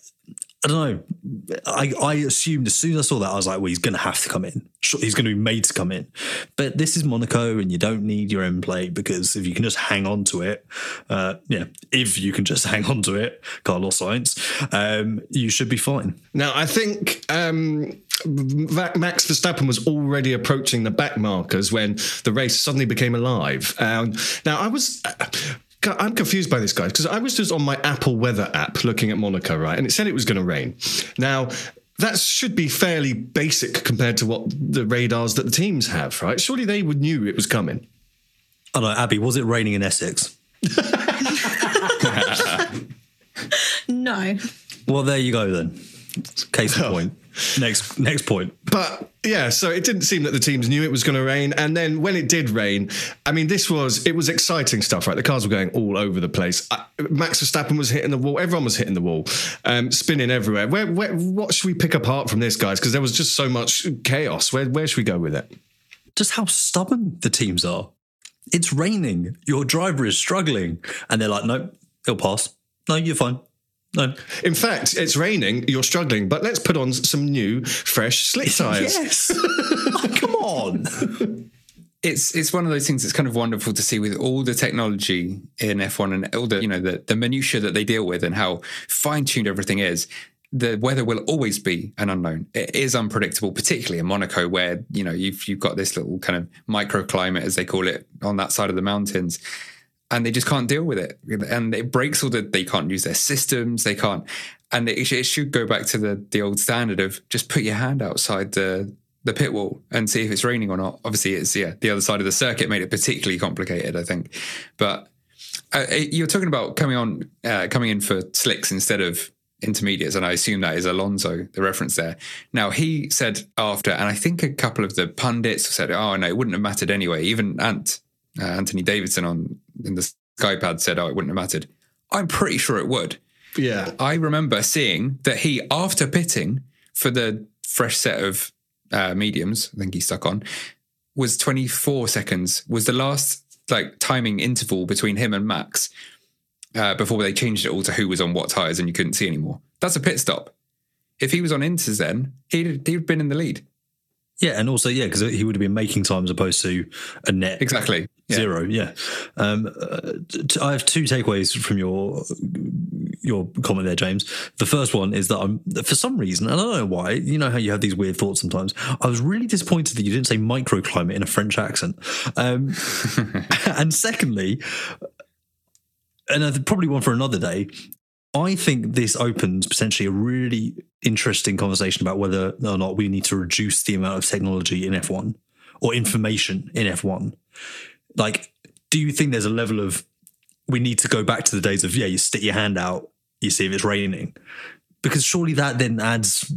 [SPEAKER 3] I don't know. I, I assumed as soon as I saw that, I was like, well, he's going to have to come in. He's going to be made to come in. But this is Monaco, and you don't need your end plate because if you can just hang on to it, uh, yeah, if you can just hang on to it, Carlos Sainz, um, you should be fine.
[SPEAKER 1] Now, I think um, Max Verstappen was already approaching the back markers when the race suddenly became alive. Um, now, I was. I'm confused by this, guys, because I was just on my Apple weather app looking at Monaco, right? And it said it was going to rain. Now, that should be fairly basic compared to what the radars that the teams have, right? Surely they would knew it was coming.
[SPEAKER 3] I know, Abby, was it raining in Essex?
[SPEAKER 2] No.
[SPEAKER 3] Well, there you go then. Case in oh. point. Next, next point.
[SPEAKER 1] But yeah, so it didn't seem that the teams knew it was going to rain. And then when it did rain, I mean, this was it was exciting stuff, right? The cars were going all over the place. Uh, Max Verstappen was hitting the wall. Everyone was hitting the wall, um, spinning everywhere. Where, where, what should we pick apart from this, guys? Because there was just so much chaos. Where, where should we go with it?
[SPEAKER 3] Just how stubborn the teams are. It's raining. Your driver is struggling, and they're like, "No, it'll pass. No, you're fine. No."
[SPEAKER 1] In fact, it's raining. You're struggling, but let's put on some new, fresh slick tires.
[SPEAKER 3] Yes. Oh, come on.
[SPEAKER 4] it's it's one of those things that's kind of wonderful to see with all the technology in F1 and all the you know the the minutia that they deal with and how fine tuned everything is. The weather will always be an unknown. It is unpredictable, particularly in Monaco, where you know you've you've got this little kind of microclimate, as they call it, on that side of the mountains. And they just can't deal with it. And it breaks all the, they can't use their systems, they can't, and it, it should go back to the, the old standard of just put your hand outside the, the pit wall and see if it's raining or not. Obviously, it's, yeah, the other side of the circuit made it particularly complicated, I think. But uh, you're talking about coming on, uh, coming in for slicks instead of intermediates, and I assume that is Alonso, the reference there. Now he said after, and I think a couple of the pundits said, "Oh no, it wouldn't have mattered anyway." Even Ant uh, Anthony Davidson on in the Skypad said, "Oh, it wouldn't have mattered." I'm pretty sure it would.
[SPEAKER 1] Yeah,
[SPEAKER 4] I remember seeing that he, after pitting for the fresh set of uh, mediums, I think he stuck on, was 24 seconds. Was the last like timing interval between him and Max uh, before they changed it all to who was on what tires and you couldn't see anymore. That's a pit stop. If he was on Inters, then he'd he'd been in the lead.
[SPEAKER 3] Yeah, and also yeah, because he would have been making time as opposed to a net
[SPEAKER 4] exactly
[SPEAKER 3] yeah. zero. Yeah, um, uh, I have two takeaways from your your comment there, James. The first one is that I'm for some reason, and I don't know why. You know how you have these weird thoughts sometimes. I was really disappointed that you didn't say microclimate in a French accent. Um, and secondly, and probably one for another day. I think this opens potentially a really interesting conversation about whether or not we need to reduce the amount of technology in F1 or information in F1. Like, do you think there's a level of we need to go back to the days of, yeah, you stick your hand out, you see if it's raining? Because surely that then adds,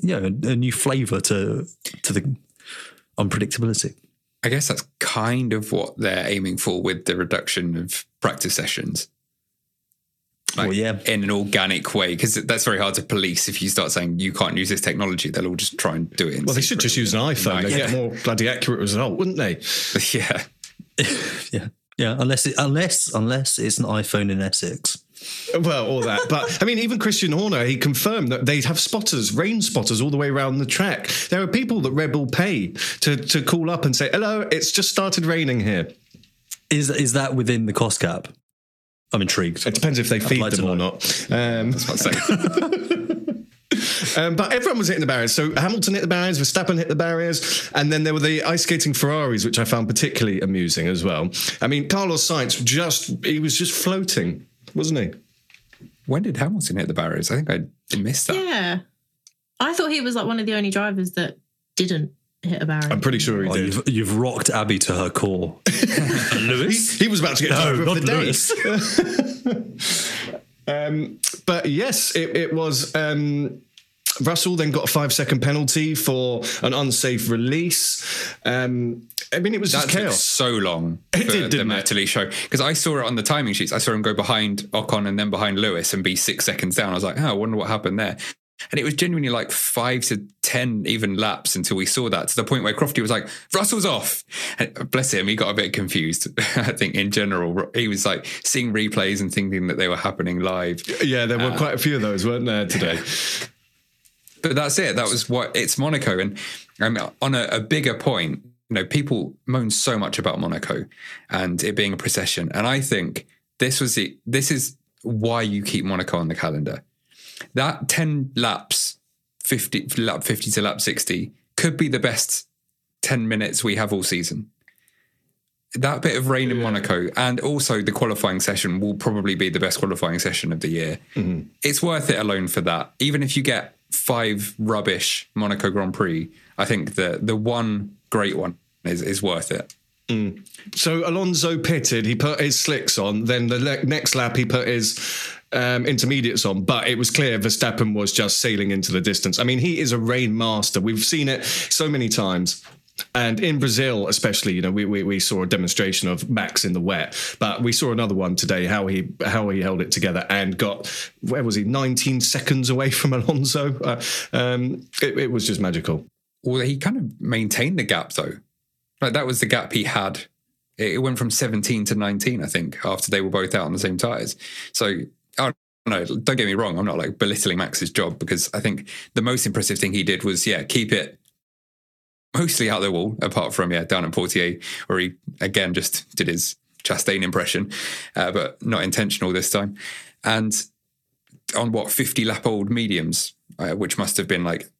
[SPEAKER 3] you know, a new flavor to to the unpredictability.
[SPEAKER 4] I guess that's kind of what they're aiming for with the reduction of practice sessions. Like
[SPEAKER 3] well, yeah.
[SPEAKER 4] in an organic way, because that's very hard to police. If you start saying you can't use this technology, they'll all just try and do it.
[SPEAKER 1] well, they should just use an iPhone. They yeah. get more bloody accurate result, wouldn't they?
[SPEAKER 4] yeah,
[SPEAKER 3] yeah, yeah. Unless it, unless unless it's an iPhone in Essex.
[SPEAKER 1] Well, all that. But I mean, even Christian Horner, he confirmed that they have spotters, rain spotters all the way around the track. There are people that Red Bull pay to, to call up and say, hello, it's just started raining here.
[SPEAKER 3] Is, is that within the cost cap? I'm intrigued.
[SPEAKER 1] It depends if they feed like them or not. Um, um, but everyone was hitting the barriers. So Hamilton hit the barriers, Verstappen hit the barriers, and then there were the ice skating Ferraris, which I found particularly amusing as well. I mean, Carlos Sainz just he was just floating wasn't he?
[SPEAKER 4] When did Hamilton hit the barriers? I think I missed that.
[SPEAKER 2] Yeah. I thought he was like one of the only drivers that didn't hit a barrier.
[SPEAKER 1] I'm pretty sure he oh, did.
[SPEAKER 3] You've, you've, rocked Abby to her core.
[SPEAKER 1] Lewis? He, he, was about to get
[SPEAKER 3] no, not
[SPEAKER 1] Lewis. um, but yes, it, it was. Um, Russell then got a five second penalty for an unsafe release. Um, I mean, it was
[SPEAKER 4] that
[SPEAKER 1] just chaos.
[SPEAKER 4] so long for it did, the Matterley show because I saw it on the timing sheets. I saw him go behind Ocon and then behind Lewis and be six seconds down. I was like, oh, I wonder what happened there. And it was genuinely like five to 10 even laps until we saw that to the point where Crofty was like, Russell's off. And bless him, he got a bit confused. I think in general, he was like seeing replays and thinking that they were happening live.
[SPEAKER 1] Yeah, there were uh, quite a few of those, weren't there today?
[SPEAKER 4] but that's it. That was what it's Monaco. And um, on a, a bigger point, you know, people moan so much about Monaco and it being a procession. And I think this was the this is why you keep Monaco on the calendar. That 10 laps, 50 lap 50 to lap 60 could be the best 10 minutes we have all season. That bit of rain yeah. in Monaco and also the qualifying session will probably be the best qualifying session of the year. Mm-hmm. It's worth it alone for that. Even if you get five rubbish Monaco Grand Prix, I think the the one great one is is worth it.
[SPEAKER 1] Mm. So Alonso pitted. He put his slicks on. Then the le- next lap, he put his um, intermediates on. But it was clear Verstappen was just sailing into the distance. I mean, he is a rain master. We've seen it so many times. And in Brazil, especially, you know, we, we, we saw a demonstration of Max in the wet, but we saw another one today how he how he held it together and got where was he 19 seconds away from Alonso. Uh, um, it, it was just magical.
[SPEAKER 4] Well, he kind of maintained the gap though. Like that was the gap he had. It went from 17 to 19, I think, after they were both out on the same tires. So I no, don't get me wrong. I'm not like belittling Max's job because I think the most impressive thing he did was, yeah, keep it mostly out the wall, apart from yeah down at Portier, where he again just did his Chastain impression, uh, but not intentional this time. And on what 50 lap old mediums, uh, which must have been like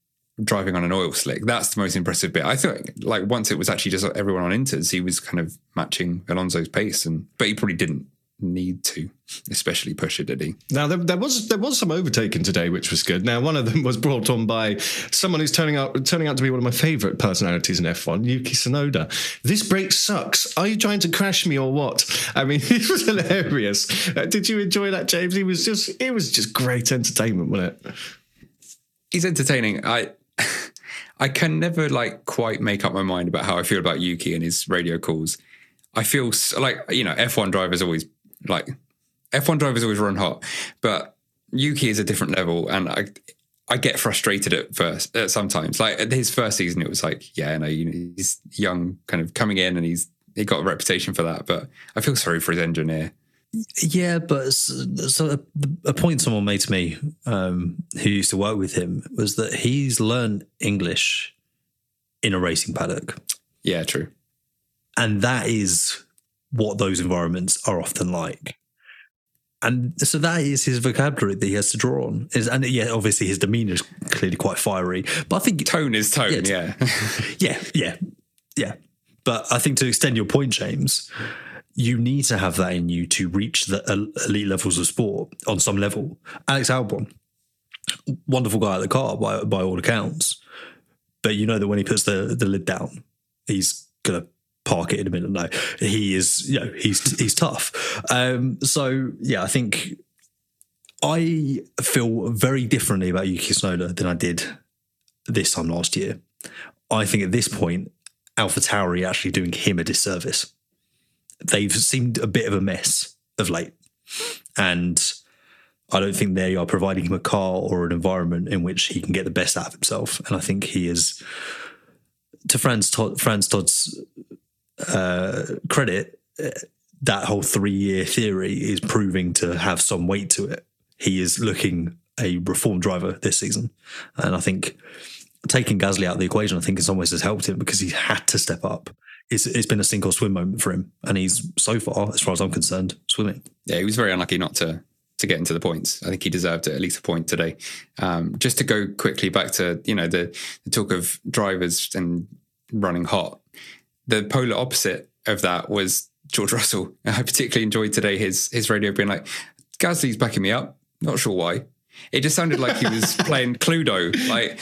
[SPEAKER 4] driving on an oil slick. That's the most impressive bit. I thought like once it was actually just everyone on inters, he was kind of matching Alonso's pace, and but he probably didn't need to, especially push it, did he?
[SPEAKER 1] Now there, there was there was some overtaking today, which was good. Now one of them was brought on by someone who's turning out turning out to be one of my favourite personalities in F1, Yuki Tsunoda. This brake sucks. Are you trying to crash me or what? I mean, it was hilarious. Uh, did you enjoy that, James? It was just it was just great entertainment, wasn't it?
[SPEAKER 4] He's entertaining. I I can never like quite make up my mind about how I feel about Yuki and his radio calls. I feel so, like you know F1 drivers always like F1 drivers always run hot, but Yuki is a different level, and I I get frustrated at first uh, sometimes. Like at his first season, it was like, yeah, no, he's young, kind of coming in, and he's he got a reputation for that. But I feel sorry for his engineer.
[SPEAKER 3] Yeah, but so a, a point someone made to me um, who used to work with him was that he's learned English in a racing paddock.
[SPEAKER 4] Yeah, true.
[SPEAKER 3] And that is what those environments are often like. And so that is his vocabulary that he has to draw on. Is and yeah, obviously his demeanor is clearly quite fiery. But I think
[SPEAKER 4] tone is tone, yeah.
[SPEAKER 3] Yeah, yeah, yeah. yeah. But I think to extend your point, James, you need to have that in you to reach the elite levels of sport on some level. Alex Albon, wonderful guy at the car by by all accounts, but you know that when he puts the the lid down, he's gonna park it in a minute. No, he is, you know, he's he's tough. Um, so yeah, I think I feel very differently about Yuki Tsunoda than I did this time last year. I think at this point, Alpha Tauri actually doing him a disservice they've seemed a bit of a mess of late. And I don't think they are providing him a car or an environment in which he can get the best out of himself. And I think he is, to Franz, Tost, Franz Tost's uh, credit, that whole three year theory is proving to have some weight to it. He is looking a reformed driver this season. And I think taking Gasly out of the equation, I think in some ways has helped him because he had to step up it's, it's been a sink or swim moment for him, and he's so far, as far as I'm concerned, swimming.
[SPEAKER 4] Yeah, he was very unlucky not to to get into the points. I think he deserved at least a point today. Um, just to go quickly back to you know the, the talk of drivers and running hot. The polar opposite of that was George Russell. I particularly enjoyed today his his radio being like, Gasly's backing me up. Not sure why. It just sounded like he was playing Cluedo. Like,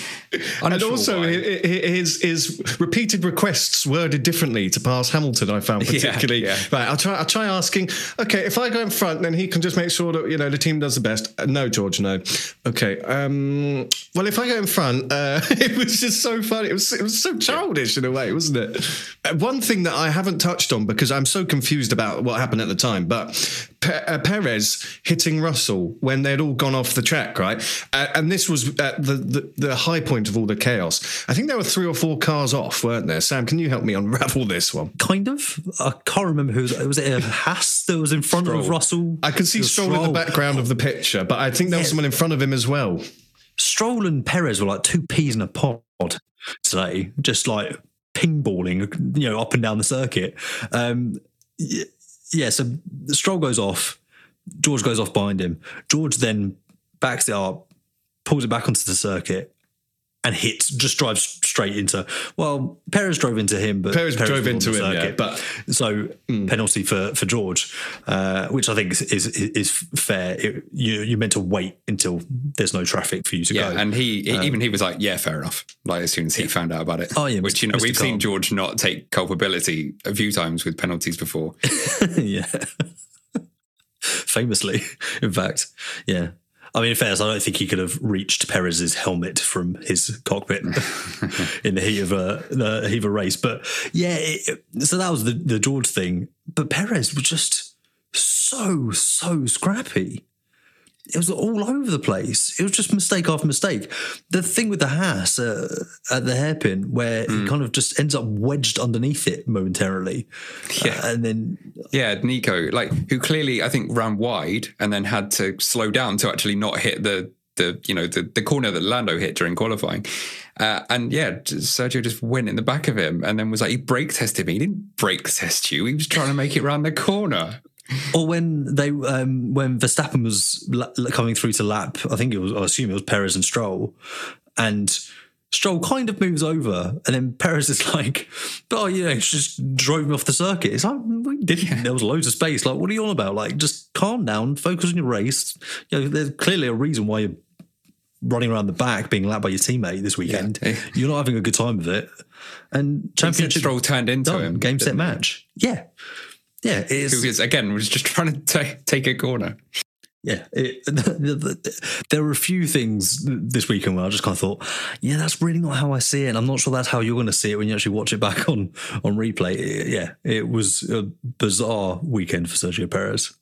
[SPEAKER 1] and also why. his his repeated requests worded differently to pass Hamilton. I found particularly yeah, yeah. right. I'll try. I'll try asking. Okay, if I go in front, then he can just make sure that you know the team does the best. Uh, no, George, no. Okay. Um, well, if I go in front, uh, it was just so funny. It was it was so childish in a way, wasn't it? Uh, one thing that I haven't touched on because I'm so confused about what happened at the time, but Pe- uh, Perez hitting Russell when they'd all gone off the track, right? Uh, and this was at the, the, the high point of all the chaos. I think there were three or four cars off, weren't there? Sam, can you help me unravel this one?
[SPEAKER 3] Kind of. I can't remember who was. Was it a Haas that was in front Stroll. of Russell?
[SPEAKER 1] I can see Stroll, Stroll, in the background of the picture, but I think there was someone in front of him as well.
[SPEAKER 3] Stroll and Perez were like two peas in a pod today, just like ping-balling, you know, up and down the circuit. Um, yeah, so Stroll goes off. George goes off behind him. George then backs it up, pulls it back onto the circuit, and hits just drives straight into. Well, Perez drove into him, but
[SPEAKER 1] Perez, Perez drove into him. Yeah, but
[SPEAKER 3] so mm. penalty for for George, uh, which I think is is, is fair. It, you you're meant to wait until there's no traffic for you to
[SPEAKER 4] yeah,
[SPEAKER 3] go.
[SPEAKER 4] and he um, even he was like, yeah, fair enough. Like as soon as he yeah. found out about it.
[SPEAKER 3] Oh yeah,
[SPEAKER 4] which you know Mr. we've seen George not take culpability a few times with penalties before.
[SPEAKER 3] yeah. Famously, in fact, yeah. I mean, in fairness, I don't think he could have reached Perez's helmet from his cockpit in the heat of a the heat of a race. But yeah, it, so that was the the George thing. But Perez was just so so scrappy it was all over the place. It was just mistake after mistake. The thing with the Haas uh, at the hairpin, where mm. he kind of just ends up wedged underneath it momentarily, yeah, uh, and then
[SPEAKER 4] yeah, Nico, like who clearly I think ran wide and then had to slow down to actually not hit the the you know the, the corner that Lando hit during qualifying. Uh, and yeah, Sergio just went in the back of him and then was like, he brake tested me. He didn't brake test you. He was trying to make it around the corner
[SPEAKER 3] or when they um, when Verstappen was la- coming through to lap, I think it was I assume it was Perez and Stroll, and Stroll kind of moves over, and then Perez is like, "Oh, you know, just drove me off the circuit." It's like we didn't. There was loads of space. Like, what are you on about? Like, just calm down, focus on your race. You know, there's clearly a reason why you're running around the back, being lapped by your teammate this weekend. You're not having a good time with it. And championship
[SPEAKER 4] Stroll turned into
[SPEAKER 3] done.
[SPEAKER 4] him,
[SPEAKER 3] Game set match. Yeah, yeah.
[SPEAKER 4] Who is again was just trying to ta- take a corner.
[SPEAKER 3] yeah, it, there were a few things this weekend where I just kind of thought, yeah, that's really not how I see it. And I'm not sure that's how you're going to see it when you actually watch it back on on replay. It- yeah, it was a bizarre weekend for Sergio Perez.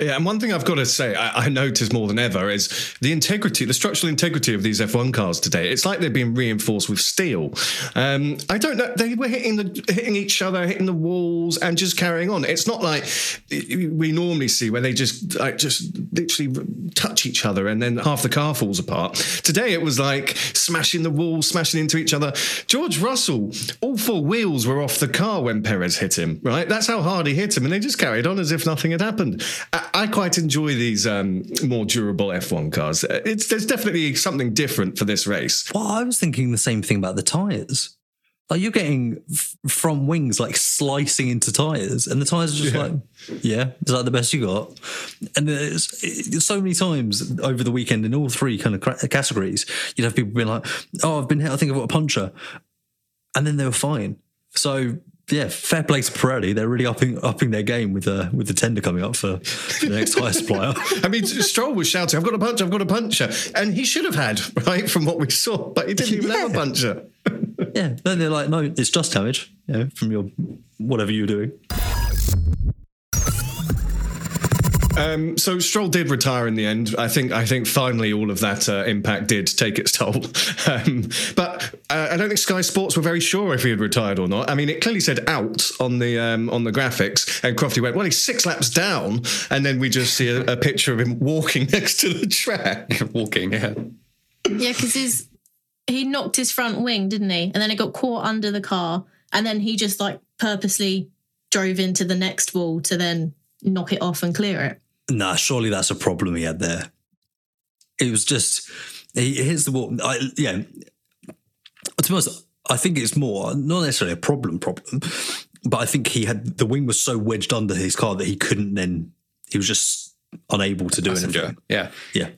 [SPEAKER 1] Yeah, and one thing I've got to say, I, I notice more than ever is the integrity, the structural integrity of these F1 cars today. It's like they're being reinforced with steel. Um, I don't know; they were hitting the hitting each other, hitting the walls, and just carrying on. It's not like we normally see where they just like just literally touch each other and then half the car falls apart. Today it was like smashing the walls, smashing into each other. George Russell, all four wheels were off the car when Perez hit him. Right, that's how hard he hit him, and they just carried on as if nothing had happened. I, I quite enjoy these um, more durable F1 cars. It's there's definitely something different for this race.
[SPEAKER 3] Well, I was thinking the same thing about the tires. Like you're getting f- front wings like slicing into tires, and the tires are just
[SPEAKER 1] Yeah.
[SPEAKER 3] like, yeah, is that the best you got? And there's it's so many times over the weekend in all three kind of cra- categories, you'd have people being like, "Oh, I've been hit. I think I've got a puncher," and then they were fine. So yeah, fair play to Pirelli. They're really upping upping their game with uh, with the tender coming up for the next tire supplier.
[SPEAKER 1] I mean, Stroll was shouting, "I've got a puncher! I've got a puncher!" and he should have had right from what we saw, but he didn't even have a puncher.
[SPEAKER 3] yeah, then they're like, "No, it's just damage, you know, from your whatever you're doing."
[SPEAKER 1] Um, so Stroll did retire in the end. I think. I think finally all of that uh, impact did take its toll. Um, but uh, I don't think Sky Sports were very sure if he had retired or not. I mean, it clearly said out on the um, on the graphics, and Crofty went, "Well, he's six laps down," and then we just see a, a picture of him walking next to the track.
[SPEAKER 4] Walking, yeah.
[SPEAKER 2] Yeah, because his he knocked his front wing, didn't he? And then it got caught under the car, and then he just like purposely drove into the next wall to then knock it off and clear it.
[SPEAKER 3] Nah, surely that's a problem he had there. It was just he hits the wall. I, yeah, to be honest, I think it's more not necessarily a problem problem, but I think he had the wing was so wedged under his car that he couldn't then. He was just unable to do
[SPEAKER 4] Passenger,
[SPEAKER 3] anything.
[SPEAKER 4] Yeah.
[SPEAKER 3] Yeah.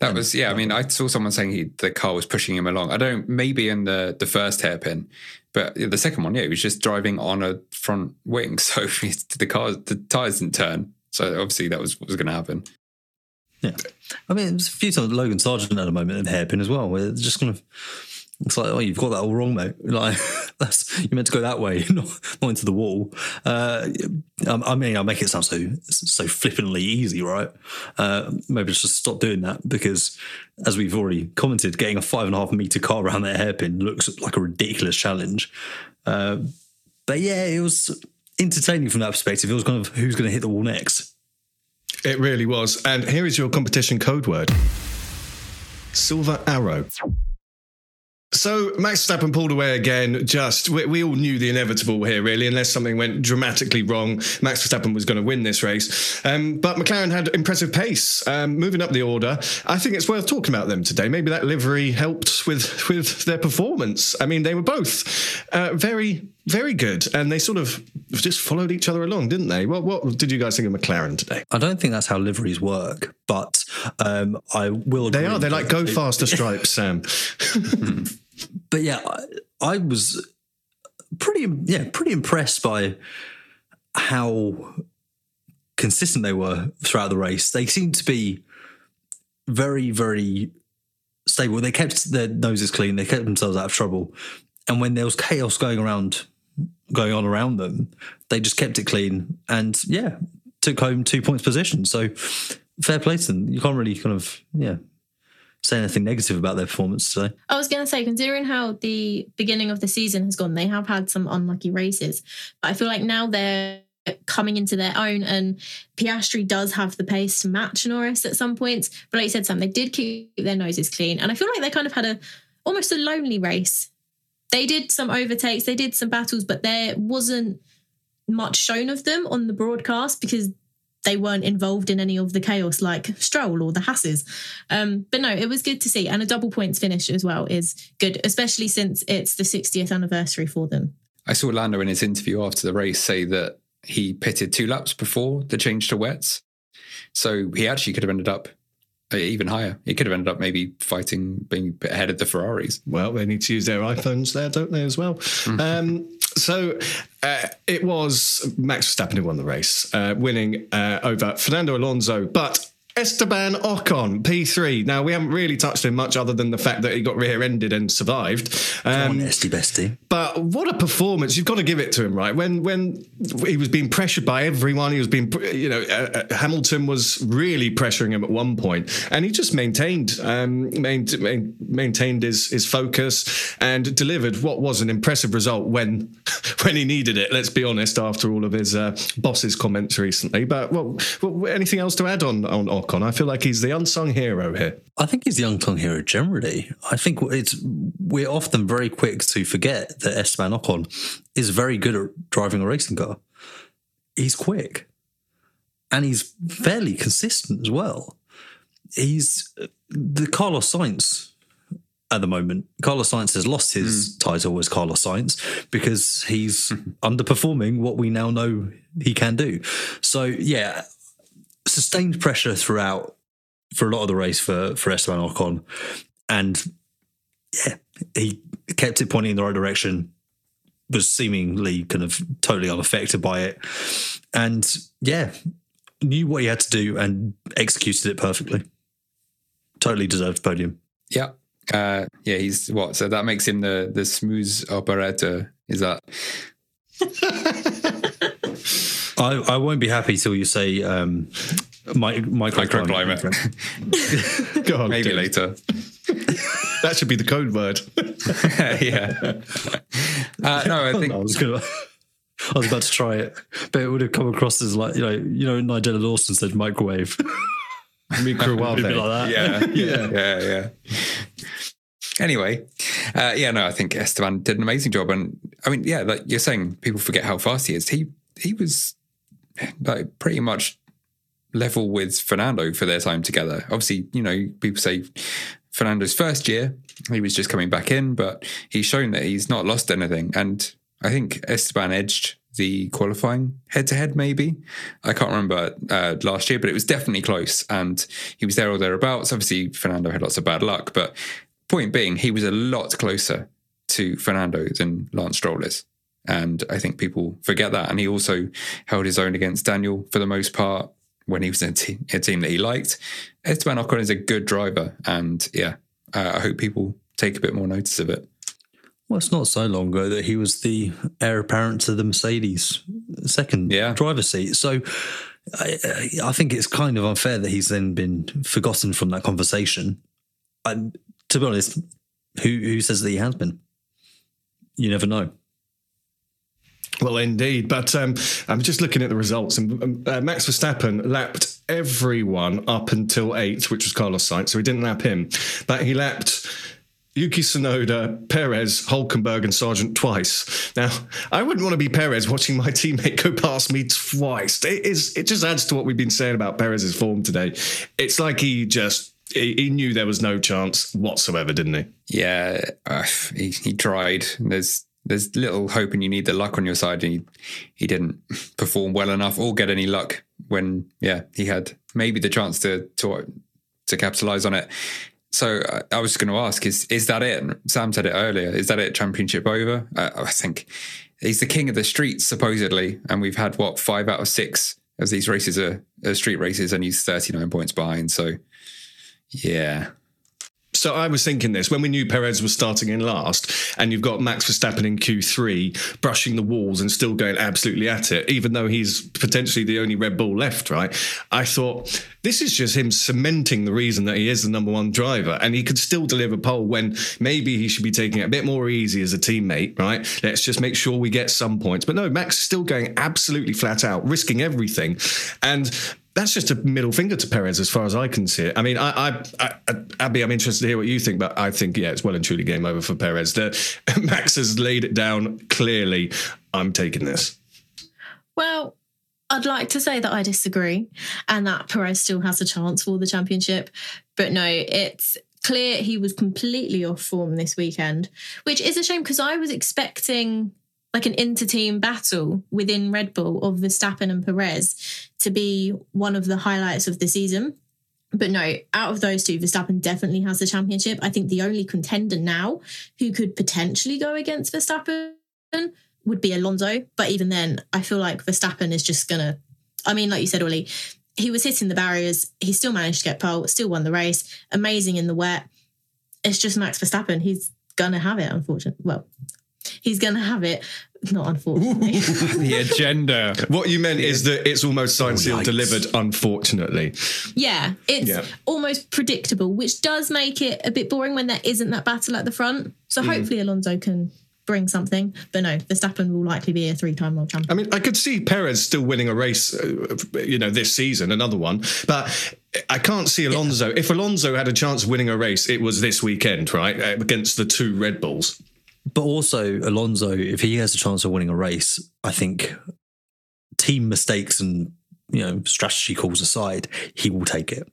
[SPEAKER 4] That was yeah. I mean, I saw someone saying he the car was pushing him along. I don't maybe in the the first hairpin, but the second one, yeah, he was just driving on a front wing, so the car the tires didn't turn. So obviously that was what was going to happen.
[SPEAKER 3] Yeah. I mean, there's a few times Logan Sargeant at a moment in hairpin as well, where it's just kind of, it's like, oh, you've got that all wrong, mate. Like, that's, you meant to go that way, not, not into the wall. Uh, um, I mean, I make it sound so, so flippantly easy, right? Uh, maybe just stop doing that because, as we've already commented, getting a five and a half meter car around that hairpin looks like a ridiculous challenge. Uh, but yeah, it was entertaining from that perspective. It was kind of who's going to hit the wall next.
[SPEAKER 1] It really was. And here is your competition code word Silver Arrow. So Max Verstappen pulled away again. Just we, we all knew the inevitable here, really, unless something went dramatically wrong. Max Verstappen was going to win this race, um, but McLaren had impressive pace, um, moving up the order. I think it's worth talking about them today. Maybe that livery helped with with their performance. I mean, they were both uh, very very good, and they sort of just followed each other along, didn't they? What what did you guys think of McLaren today?
[SPEAKER 3] I don't think that's how liveries work, but um, I will.
[SPEAKER 1] They are. They're like go faster stripes, Sam.
[SPEAKER 3] But yeah, I, I was pretty yeah pretty impressed by how consistent they were throughout the race. They seemed to be very very stable. They kept their noses clean. They kept themselves out of trouble. And when there was chaos going around going on around them, they just kept it clean and yeah, took home two points position. So fair play to them. You can't really kind of yeah say anything negative about their performance today.
[SPEAKER 2] I was going to say, considering how the beginning of the season has gone, they have had some unlucky races. But I feel like now they're coming into their own, and Piastri does have the pace to match Norris at some points. But like you said, Sam, they did keep their noses clean, and I feel like they kind of had a almost a lonely race. They did some overtakes, they did some battles, but there wasn't much shown of them on the broadcast because they weren't involved in any of the chaos like Stroll or the Hasses. Um, but no, it was good to see. And a double points finish as well is good, especially since it's the 60th anniversary for them.
[SPEAKER 4] I saw Lando in his interview after the race say that he pitted two laps before the change to wets. So he actually could have ended up even higher. It could have ended up maybe fighting, being ahead of the Ferraris.
[SPEAKER 1] Well, they need to use their iPhones there, don't they, as well? Um, so uh, it was Max Verstappen who won the race, uh, winning uh, over Fernando Alonso. But Esteban Ocon, P3. Now, we haven't really touched him much other than the fact that he got rear ended and survived.
[SPEAKER 3] Come on, Esty Bestie.
[SPEAKER 1] But what a performance! You've got to give it to him, right? When when he was being pressured by everyone, he was being, you know, uh, uh, Hamilton was really pressuring him at one point, and he just maintained um, main, main, maintained his his focus and delivered what was an impressive result when when he needed it. Let's be honest, after all of his uh, boss's comments recently. But well, well, anything else to add on on Ocon? I feel like he's the unsung hero here.
[SPEAKER 3] I think he's the unsung hero generally. I think it's we're often very quick to forget that Esteban Ocon is very good at driving a racing car. He's quick, and he's fairly consistent as well. He's the Carlos Sainz at the moment. Carlos Sainz has lost his hmm. title as Carlos Sainz because he's hmm. underperforming what we now know he can do. So yeah, sustained pressure throughout for a lot of the race for for Esteban Ocon, and yeah, he kept it pointing in the right direction. Was seemingly kind of totally unaffected by it, and yeah, knew what he had to do and executed it perfectly. Totally deserved podium.
[SPEAKER 4] Yeah. Uh, yeah, he's what? So that makes him the the smooth operator. Is that?
[SPEAKER 3] I, I won't be happy till you say um, mi- microclimate.
[SPEAKER 4] Microclimate.
[SPEAKER 1] Go on,
[SPEAKER 4] Maybe
[SPEAKER 1] dude.
[SPEAKER 4] later.
[SPEAKER 1] That should be the code word.
[SPEAKER 4] yeah. Uh, no, I think
[SPEAKER 3] I was gonna. I was about to try it, but it would have come across as like you know, you know, Nigella Lawson said microwave.
[SPEAKER 1] Microwave.
[SPEAKER 3] Like that.
[SPEAKER 4] yeah, yeah, yeah, yeah. Anyway, uh, yeah, no, I think Esteban did an amazing job, and I mean, yeah, like you're saying, people forget how fast he is. He he was like pretty much level with Fernando for their time together. Obviously, you know, people say Fernando's first year he was just coming back in, but he's shown that he's not lost anything, and I think Esteban edged the qualifying head to head, maybe. I can't remember uh, last year, but it was definitely close. And he was there or thereabouts. Obviously, Fernando had lots of bad luck, but point being, he was a lot closer to Fernando than Lance Stroll is. And I think people forget that. And he also held his own against Daniel for the most part when he was in a, te- a team that he liked. Esteban Ocon is a good driver. And yeah, uh, I hope people take a bit more notice of it.
[SPEAKER 3] Well, it's not so long ago that he was the heir apparent to the Mercedes second
[SPEAKER 4] Yeah.
[SPEAKER 3] driver's seat. So I, I think it's kind of unfair that he's then been forgotten from that conversation. And to be honest, who who says that he has been? You never know.
[SPEAKER 1] Well, indeed. But um, I'm just looking at the results, and um, uh, Max Verstappen lapped everyone up until eighth, which was Carlos Sainz. So he didn't lap him, but he lapped. Yuki Tsunoda, Perez, Hulkenberg, and Sargeant twice. Now, I wouldn't want to be Perez watching my teammate go past me twice. It is. It just adds to what we've been saying about Perez's form today. It's like he just he, he knew there was no chance whatsoever, didn't he?
[SPEAKER 4] Yeah, uh, he, he tried. There's there's little hope, and you need the luck on your side. And he he didn't perform well enough or get any luck when yeah he had maybe the chance to to to capitalize on it. So uh, I was going to ask: Is is that it? Sam said it earlier. Is that it? Championship over? Uh, I think he's the king of the streets supposedly, and we've had what five out of six of these races are, are street races, and he's thirty nine points behind. So yeah.
[SPEAKER 1] So I was thinking this when we knew Perez was starting in last, and you've got Max Verstappen in Q3 brushing the walls and still going absolutely at it, even though he's potentially the only Red Bull left, right? I thought this is just him cementing the reason that he is the number one driver, and he could still deliver pole when maybe he should be taking it a bit more easy as a teammate, right? Let's just make sure we get some points. But no, Max is still going absolutely flat out, risking everything, and that's just a middle finger to Perez as far as I can see it. I mean, I, I, I, Abby, I'm interested to hear what you think, but I think, yeah, it's well and truly game over for Perez. The, Max has laid it down clearly. I'm taking this.
[SPEAKER 2] Well, I'd like to say that I disagree and that Perez still has a chance for the championship. But no, it's clear he was completely off form this weekend, which is a shame because I was expecting like an inter-team battle within Red Bull of Verstappen and Perez to be one of the highlights of the season. But no, out of those two, Verstappen definitely has the championship. I think the only contender now who could potentially go against Verstappen would be Alonso. But even then, I feel like Verstappen is just gonna. I mean, like you said, Oli, he was hitting the barriers. He still managed to get pole, still won the race. Amazing in the wet. It's just Max Verstappen. He's gonna have it. Unfortunately, well, he's gonna have it. Not unfortunately.
[SPEAKER 4] the agenda.
[SPEAKER 1] What you meant is that it's almost signed, sealed, delivered. Unfortunately,
[SPEAKER 2] Yeah, it's
[SPEAKER 1] Yeah.
[SPEAKER 2] almost predictable, which does make it a bit boring when there isn't that battle at the front. So
[SPEAKER 1] Mm.
[SPEAKER 2] hopefully Alonso can bring something. But no, Verstappen will likely be a three-time world champion.
[SPEAKER 1] I mean, I could see Perez still winning a race, uh, you know, this season, another one. But I can't see Alonso. If Alonso had a chance of winning a race, it was this weekend, right, uh, against the two Red Bulls.
[SPEAKER 3] But also, Alonso, if he has a chance of winning a race, I think team mistakes and you know strategy calls aside, he will take it.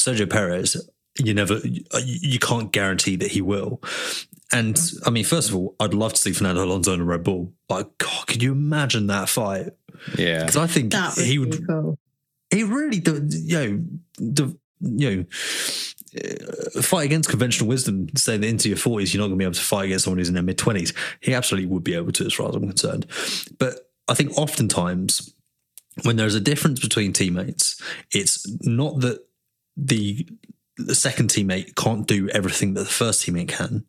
[SPEAKER 3] Sergio Perez, you never, you, you can't guarantee that he will. And I mean, first of all, I'd love to see Fernando Alonso in a Red Bull. Like, God, could you imagine that fight?
[SPEAKER 4] Yeah,
[SPEAKER 3] Because I think
[SPEAKER 2] That would
[SPEAKER 3] he
[SPEAKER 2] be
[SPEAKER 3] would.
[SPEAKER 2] cool.
[SPEAKER 3] He really, do, you know, do, you know, Uh, fight against conventional wisdom. Say that into your forties, you're not going to be able to fight against someone who's in their mid twenties. He absolutely would be able to, as far as I'm concerned. But I think oftentimes when there's a difference between teammates, it's not that the the second teammate can't do everything that the first teammate can.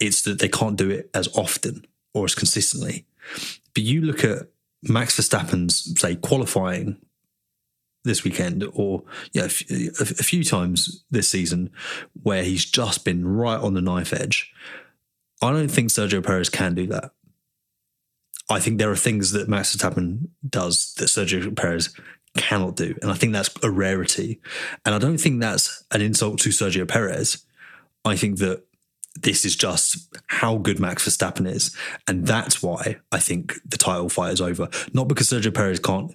[SPEAKER 3] It's that they can't do it as often or as consistently. But you look at Max Verstappen's say qualifying this weekend, or yeah, a, f- a- a few times this season, where he's just been right on the knife edge. I don't think Sergio Perez can do that. I think there are things that Max Verstappen does that Sergio Perez cannot do, and I think that's a rarity. And I don't think that's an insult to Sergio Perez. I think that this is just how good Max Verstappen is, and that's why I think the title fight is over. Not because Sergio Perez can't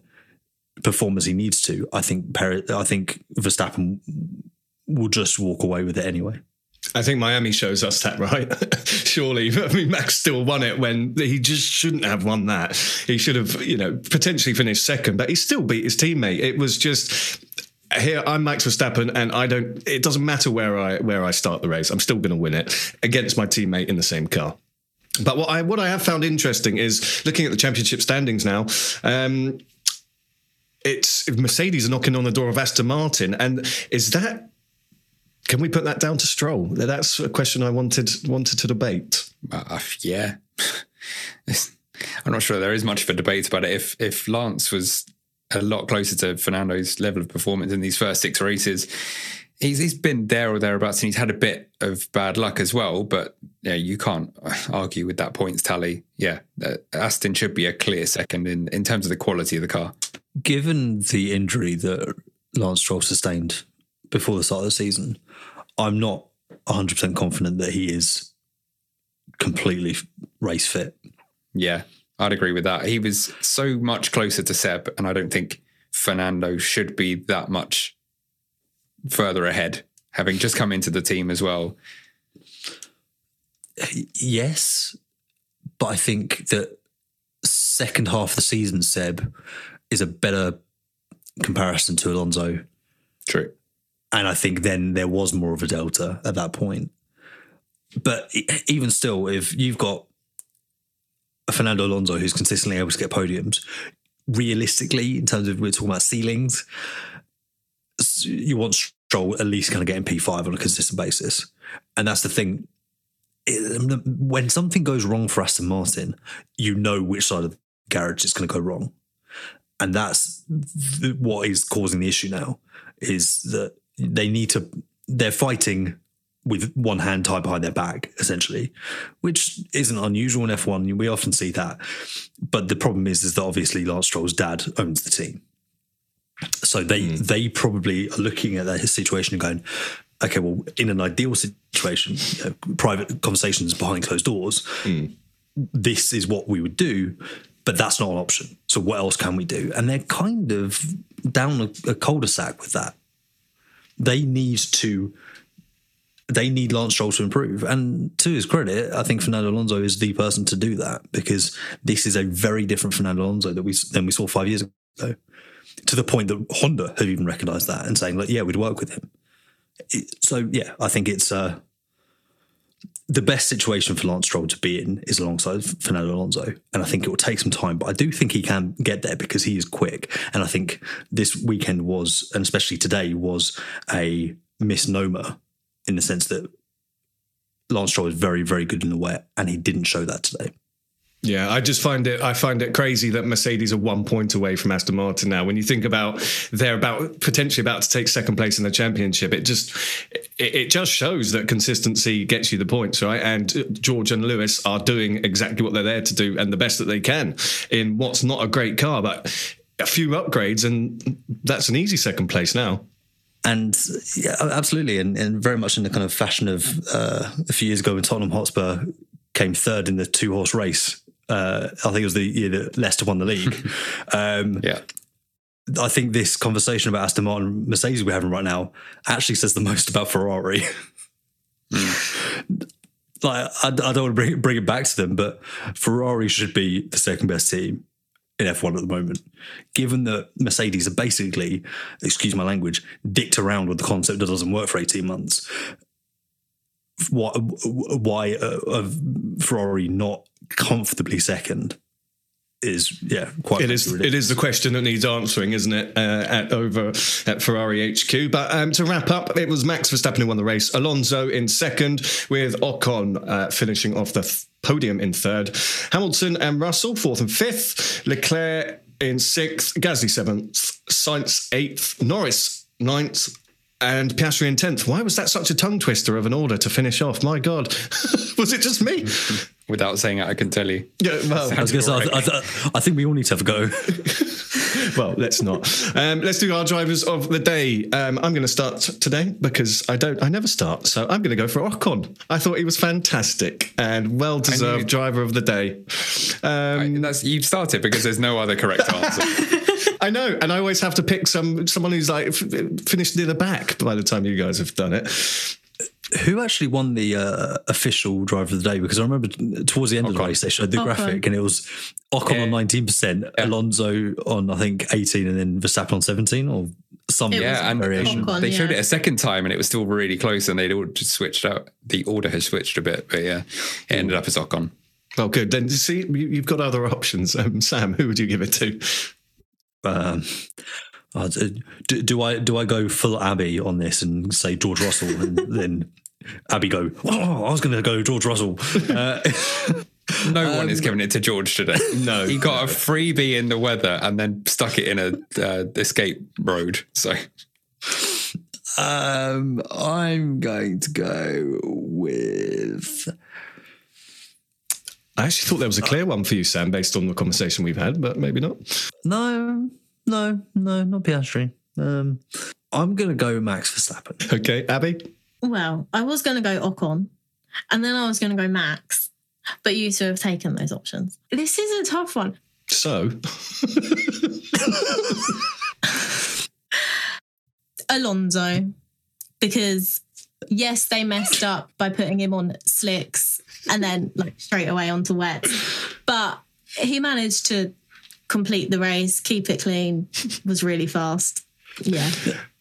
[SPEAKER 3] perform as he needs to. I think Perez, I think Verstappen will just walk away with it anyway.
[SPEAKER 1] I think Miami shows us that, right? Surely. I mean, Max still won it when he just shouldn't have won that. He should have, you know, potentially finished second, but he still beat his teammate. It was just here I'm Max Verstappen and I don't it doesn't matter where I where I start the race. I'm still going to win it against my teammate in the same car. But what I what I have found interesting is looking at the championship standings now. Um, it's Mercedes knocking on the door of Aston Martin, and is that can we put that down to Stroll? That's a question I wanted wanted to debate.
[SPEAKER 4] Uh, yeah. I'm not sure there is much of a debate about it. If if Lance was a lot closer to Fernando's level of performance in these first six races, he's he's been there or thereabouts, and he's had a bit of bad luck as well. But yeah, you can't argue with that points tally. Yeah, uh, Aston should be a clear second in in terms of the quality of the car.
[SPEAKER 3] Given the injury that Lance Stroll sustained before the start of the season, I'm not 100% confident that he is completely race fit.
[SPEAKER 4] Yeah, I'd agree with that. He was so much closer to Seb, and I don't think Fernando should be that much further ahead, having just come into the team as well.
[SPEAKER 3] Yes, but I think that second half of the season, Seb is a better comparison to Alonso.
[SPEAKER 4] True.
[SPEAKER 3] And I think then there was more of a delta at that point. But even still, if you've got a Fernando Alonso who's consistently able to get podiums, realistically, in terms of we're talking about ceilings, you want Stroll at least kind of getting P5 on a consistent basis. And that's the thing. Um, when something goes wrong for Aston Martin, you know which side of the garage it's going to go wrong. And that's th- what is causing the issue now is that they need to, they're fighting with one hand tied behind their back, essentially, which isn't unusual in F1. We often see that. But the problem is, is that obviously Lance Stroll's dad owns the team. So they hmm. they probably are looking at that situation and going, okay, well, in an ideal situation, you know, private conversations behind closed doors, hmm. this is what we would do. But that's not an option. So what else can we do? And they're kind of down a, a cul-de-sac with that. They need to. They need Lance Stroll to improve, and to his credit, I think Fernando Alonso is the person to do that because this is a very different Fernando Alonso that we than we saw five years ago. To the point that Honda have even recognised that and saying, like, yeah, we'd work with him. So yeah, I think it's uh, the best situation for Lance Stroll to be in is alongside Fernando Alonso, and I think it will take some time, but I do think he can get there because he is quick. And I think this weekend was, and especially today, was a misnomer in the sense that Lance Stroll is very, very good in the wet, and he didn't show that today.
[SPEAKER 1] Yeah, I just find it. I find it crazy that Mercedes are one point away from Aston Martin now. When you think about they're about potentially about to take second place in the championship, it just it, it just shows that consistency gets you the points, right? And George and Lewis are doing exactly what they're there to do and the best that they can in what's not a great car, but a few upgrades, and that's an easy second place now.
[SPEAKER 3] And yeah, absolutely, and, and very much in the kind of fashion of uh, a few years ago when Tottenham Hotspur came third in the two horse race. Uh, I think it was the year that Leicester won the league. um,
[SPEAKER 4] yeah.
[SPEAKER 3] I think this conversation about Aston Martin Mercedes we're having right now actually says the most about Ferrari. like, I, I don't want to bring, bring it back to them, but Ferrari should be the second best team in F1 at the moment. Given that Mercedes are basically, excuse my language, dicked around with the concept that doesn't work for 18 months, why, why uh, uh, Ferrari not comfortably second is yeah quite
[SPEAKER 1] it is it is the question that needs answering isn't it uh, at over at Ferrari HQ but um, to wrap up it was Max Verstappen who won the race. Alonso in second with Ocon uh, finishing off the th- podium in third. Hamilton and Russell fourth and fifth. Leclerc in sixth. Gasly seventh. Sainz eighth. Norris ninth and Piastri in 10th. Why was that such a tongue twister of an order to finish off? My God. was it just me?
[SPEAKER 4] Without saying it, I can tell you.
[SPEAKER 1] Yeah, well,
[SPEAKER 3] I was going to say, I, I, I, think we all need to have a go.
[SPEAKER 1] well, let's not. Um, let's do our drivers of the day. Um, I'm going to start today because I don't. I never start, so I'm going to go for Ocon. I thought he was fantastic and well deserved driver of the day.
[SPEAKER 4] Um, I, that's you've started because there's no other correct answer.
[SPEAKER 1] I know, and I always have to pick some someone who's like f- finished near the back by the time you guys have done it.
[SPEAKER 3] Who actually won the uh, official driver of the day? Because I remember towards the end Ocon. of the race they showed the Ocon. graphic, and it was Ocon yeah. on nineteen percent, yeah. Alonso on I think eighteen, and then Verstappen on seventeen, or some
[SPEAKER 4] yeah, and variation. Ocon, they showed it a second time, and it was still really close, and they'd all just switched out. The order has switched a bit, but yeah, it ended up as Ocon.
[SPEAKER 1] Oh, good. Then see, you've got other options. Um, Sam, who would you give it to?
[SPEAKER 3] Um, uh, do, do, I do I go full Abby on this and say George Russell and then Abby go? Oh, I was going to go George Russell. Uh,
[SPEAKER 4] no um, one is giving it to George today.
[SPEAKER 1] No,
[SPEAKER 4] he got a freebie in the weather and then stuck it in a uh, escape road. So.
[SPEAKER 3] Um, I'm going to go with.
[SPEAKER 1] I actually thought there was a clear one for you, Sam, based on the conversation we've had, but maybe not.
[SPEAKER 3] No, no, no, not Piastri. Um, I'm going to go Max Verstappen.
[SPEAKER 1] Okay, Abby?
[SPEAKER 2] Well, I was going to go Ocon, and then I was going to go Max, but you two have taken those options. This is a tough one.
[SPEAKER 1] So?
[SPEAKER 2] Alonso, because yes, they messed up by putting him on slicks and then like straight away onto wet, but he managed to complete the race, keep it clean, was really fast. Yeah.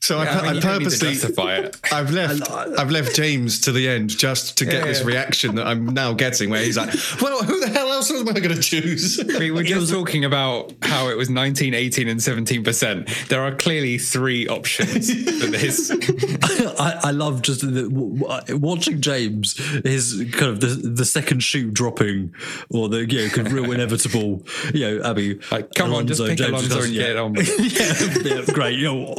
[SPEAKER 1] So yeah, I, I, mean, I purposely I've left I've left James to the end just to get yeah, this yeah. reaction that I'm now getting, where he's like, "Well, who the hell else am I going to choose?"
[SPEAKER 4] We were just talking about how it was 19, 18, and 17 percent. There are clearly three options for this.
[SPEAKER 3] I, I, love just the, uh, watching James. His kind of the, the second shoe dropping, or the you know, kind of real inevitable. You know, Abby,
[SPEAKER 4] like, come Alonso, on, just pick James Alonso and get it on.
[SPEAKER 3] yeah, great. You know,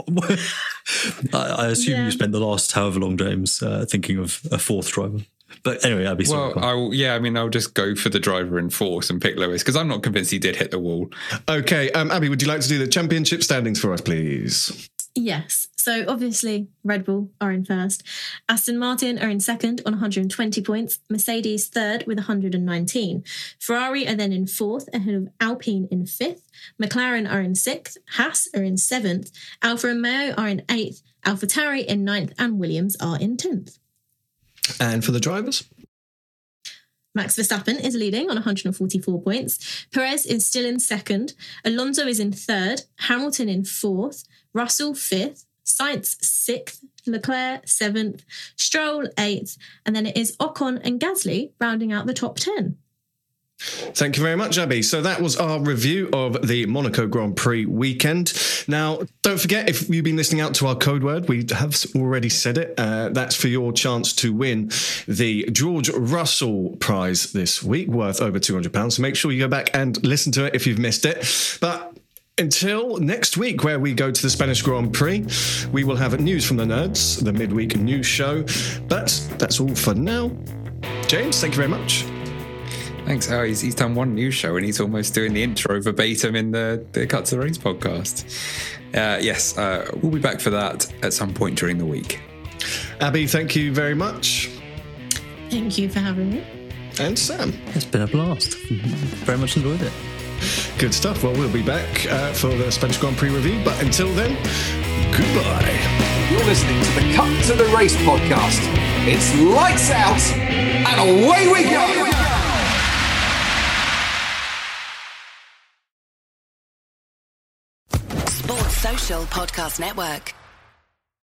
[SPEAKER 3] I, I assume yeah. you spent the last however long, James, uh, thinking of a fourth driver. But anyway, I'd be
[SPEAKER 4] well. I will, yeah, I mean, I'll just go for the driver in force and pick Lewis because I'm not convinced he did hit the wall.
[SPEAKER 1] Okay, um, Abby, would you like to do the championship standings for us, please?
[SPEAKER 2] Yes. So obviously, Red Bull are in first. Aston Martin are in second on 120 points. Mercedes third with 119. Ferrari are then in fourth, ahead of Alpine in fifth. McLaren are in sixth. Haas are in seventh. Alfa Romeo are in eighth. AlphaTauri in ninth, and Williams are in tenth.
[SPEAKER 1] And for the drivers?
[SPEAKER 2] Max Verstappen is leading on 144 points. Perez is still in second. Alonso is in third. Hamilton in fourth. Russell fifth. Sainz sixth. Leclerc seventh. Stroll eighth. And then it is Ocon and Gasly rounding out the top 10.
[SPEAKER 1] Thank you very much, Abby. So that was our review of the Monaco Grand Prix weekend. Now, don't forget, if you've been listening out to our code word, we have already said it. Uh, that's for your chance to win the George Russell Prize this week, worth over £200. So make sure you go back and listen to it if you've missed it. But until next week, where we go to the Spanish Grand Prix, we will have news from the nerds, the midweek news show. But that's all for now. James, thank you very much.
[SPEAKER 4] Thanks. Oh, he's, he's done one news show and he's almost doing the intro verbatim in the, the Cut to the Race podcast. Uh, yes, uh, we'll be back for that at some point during the week.
[SPEAKER 1] Abby, thank you very much.
[SPEAKER 2] Thank you for having me.
[SPEAKER 1] And Sam.
[SPEAKER 3] It's been a blast. very much enjoyed it.
[SPEAKER 1] Good stuff. Well, we'll be back uh, for the Spanish Grand Prix review. But until then, goodbye.
[SPEAKER 5] You're listening to the Cut to the Race podcast. It's lights out and away we go.
[SPEAKER 6] Sports Social Podcast Network.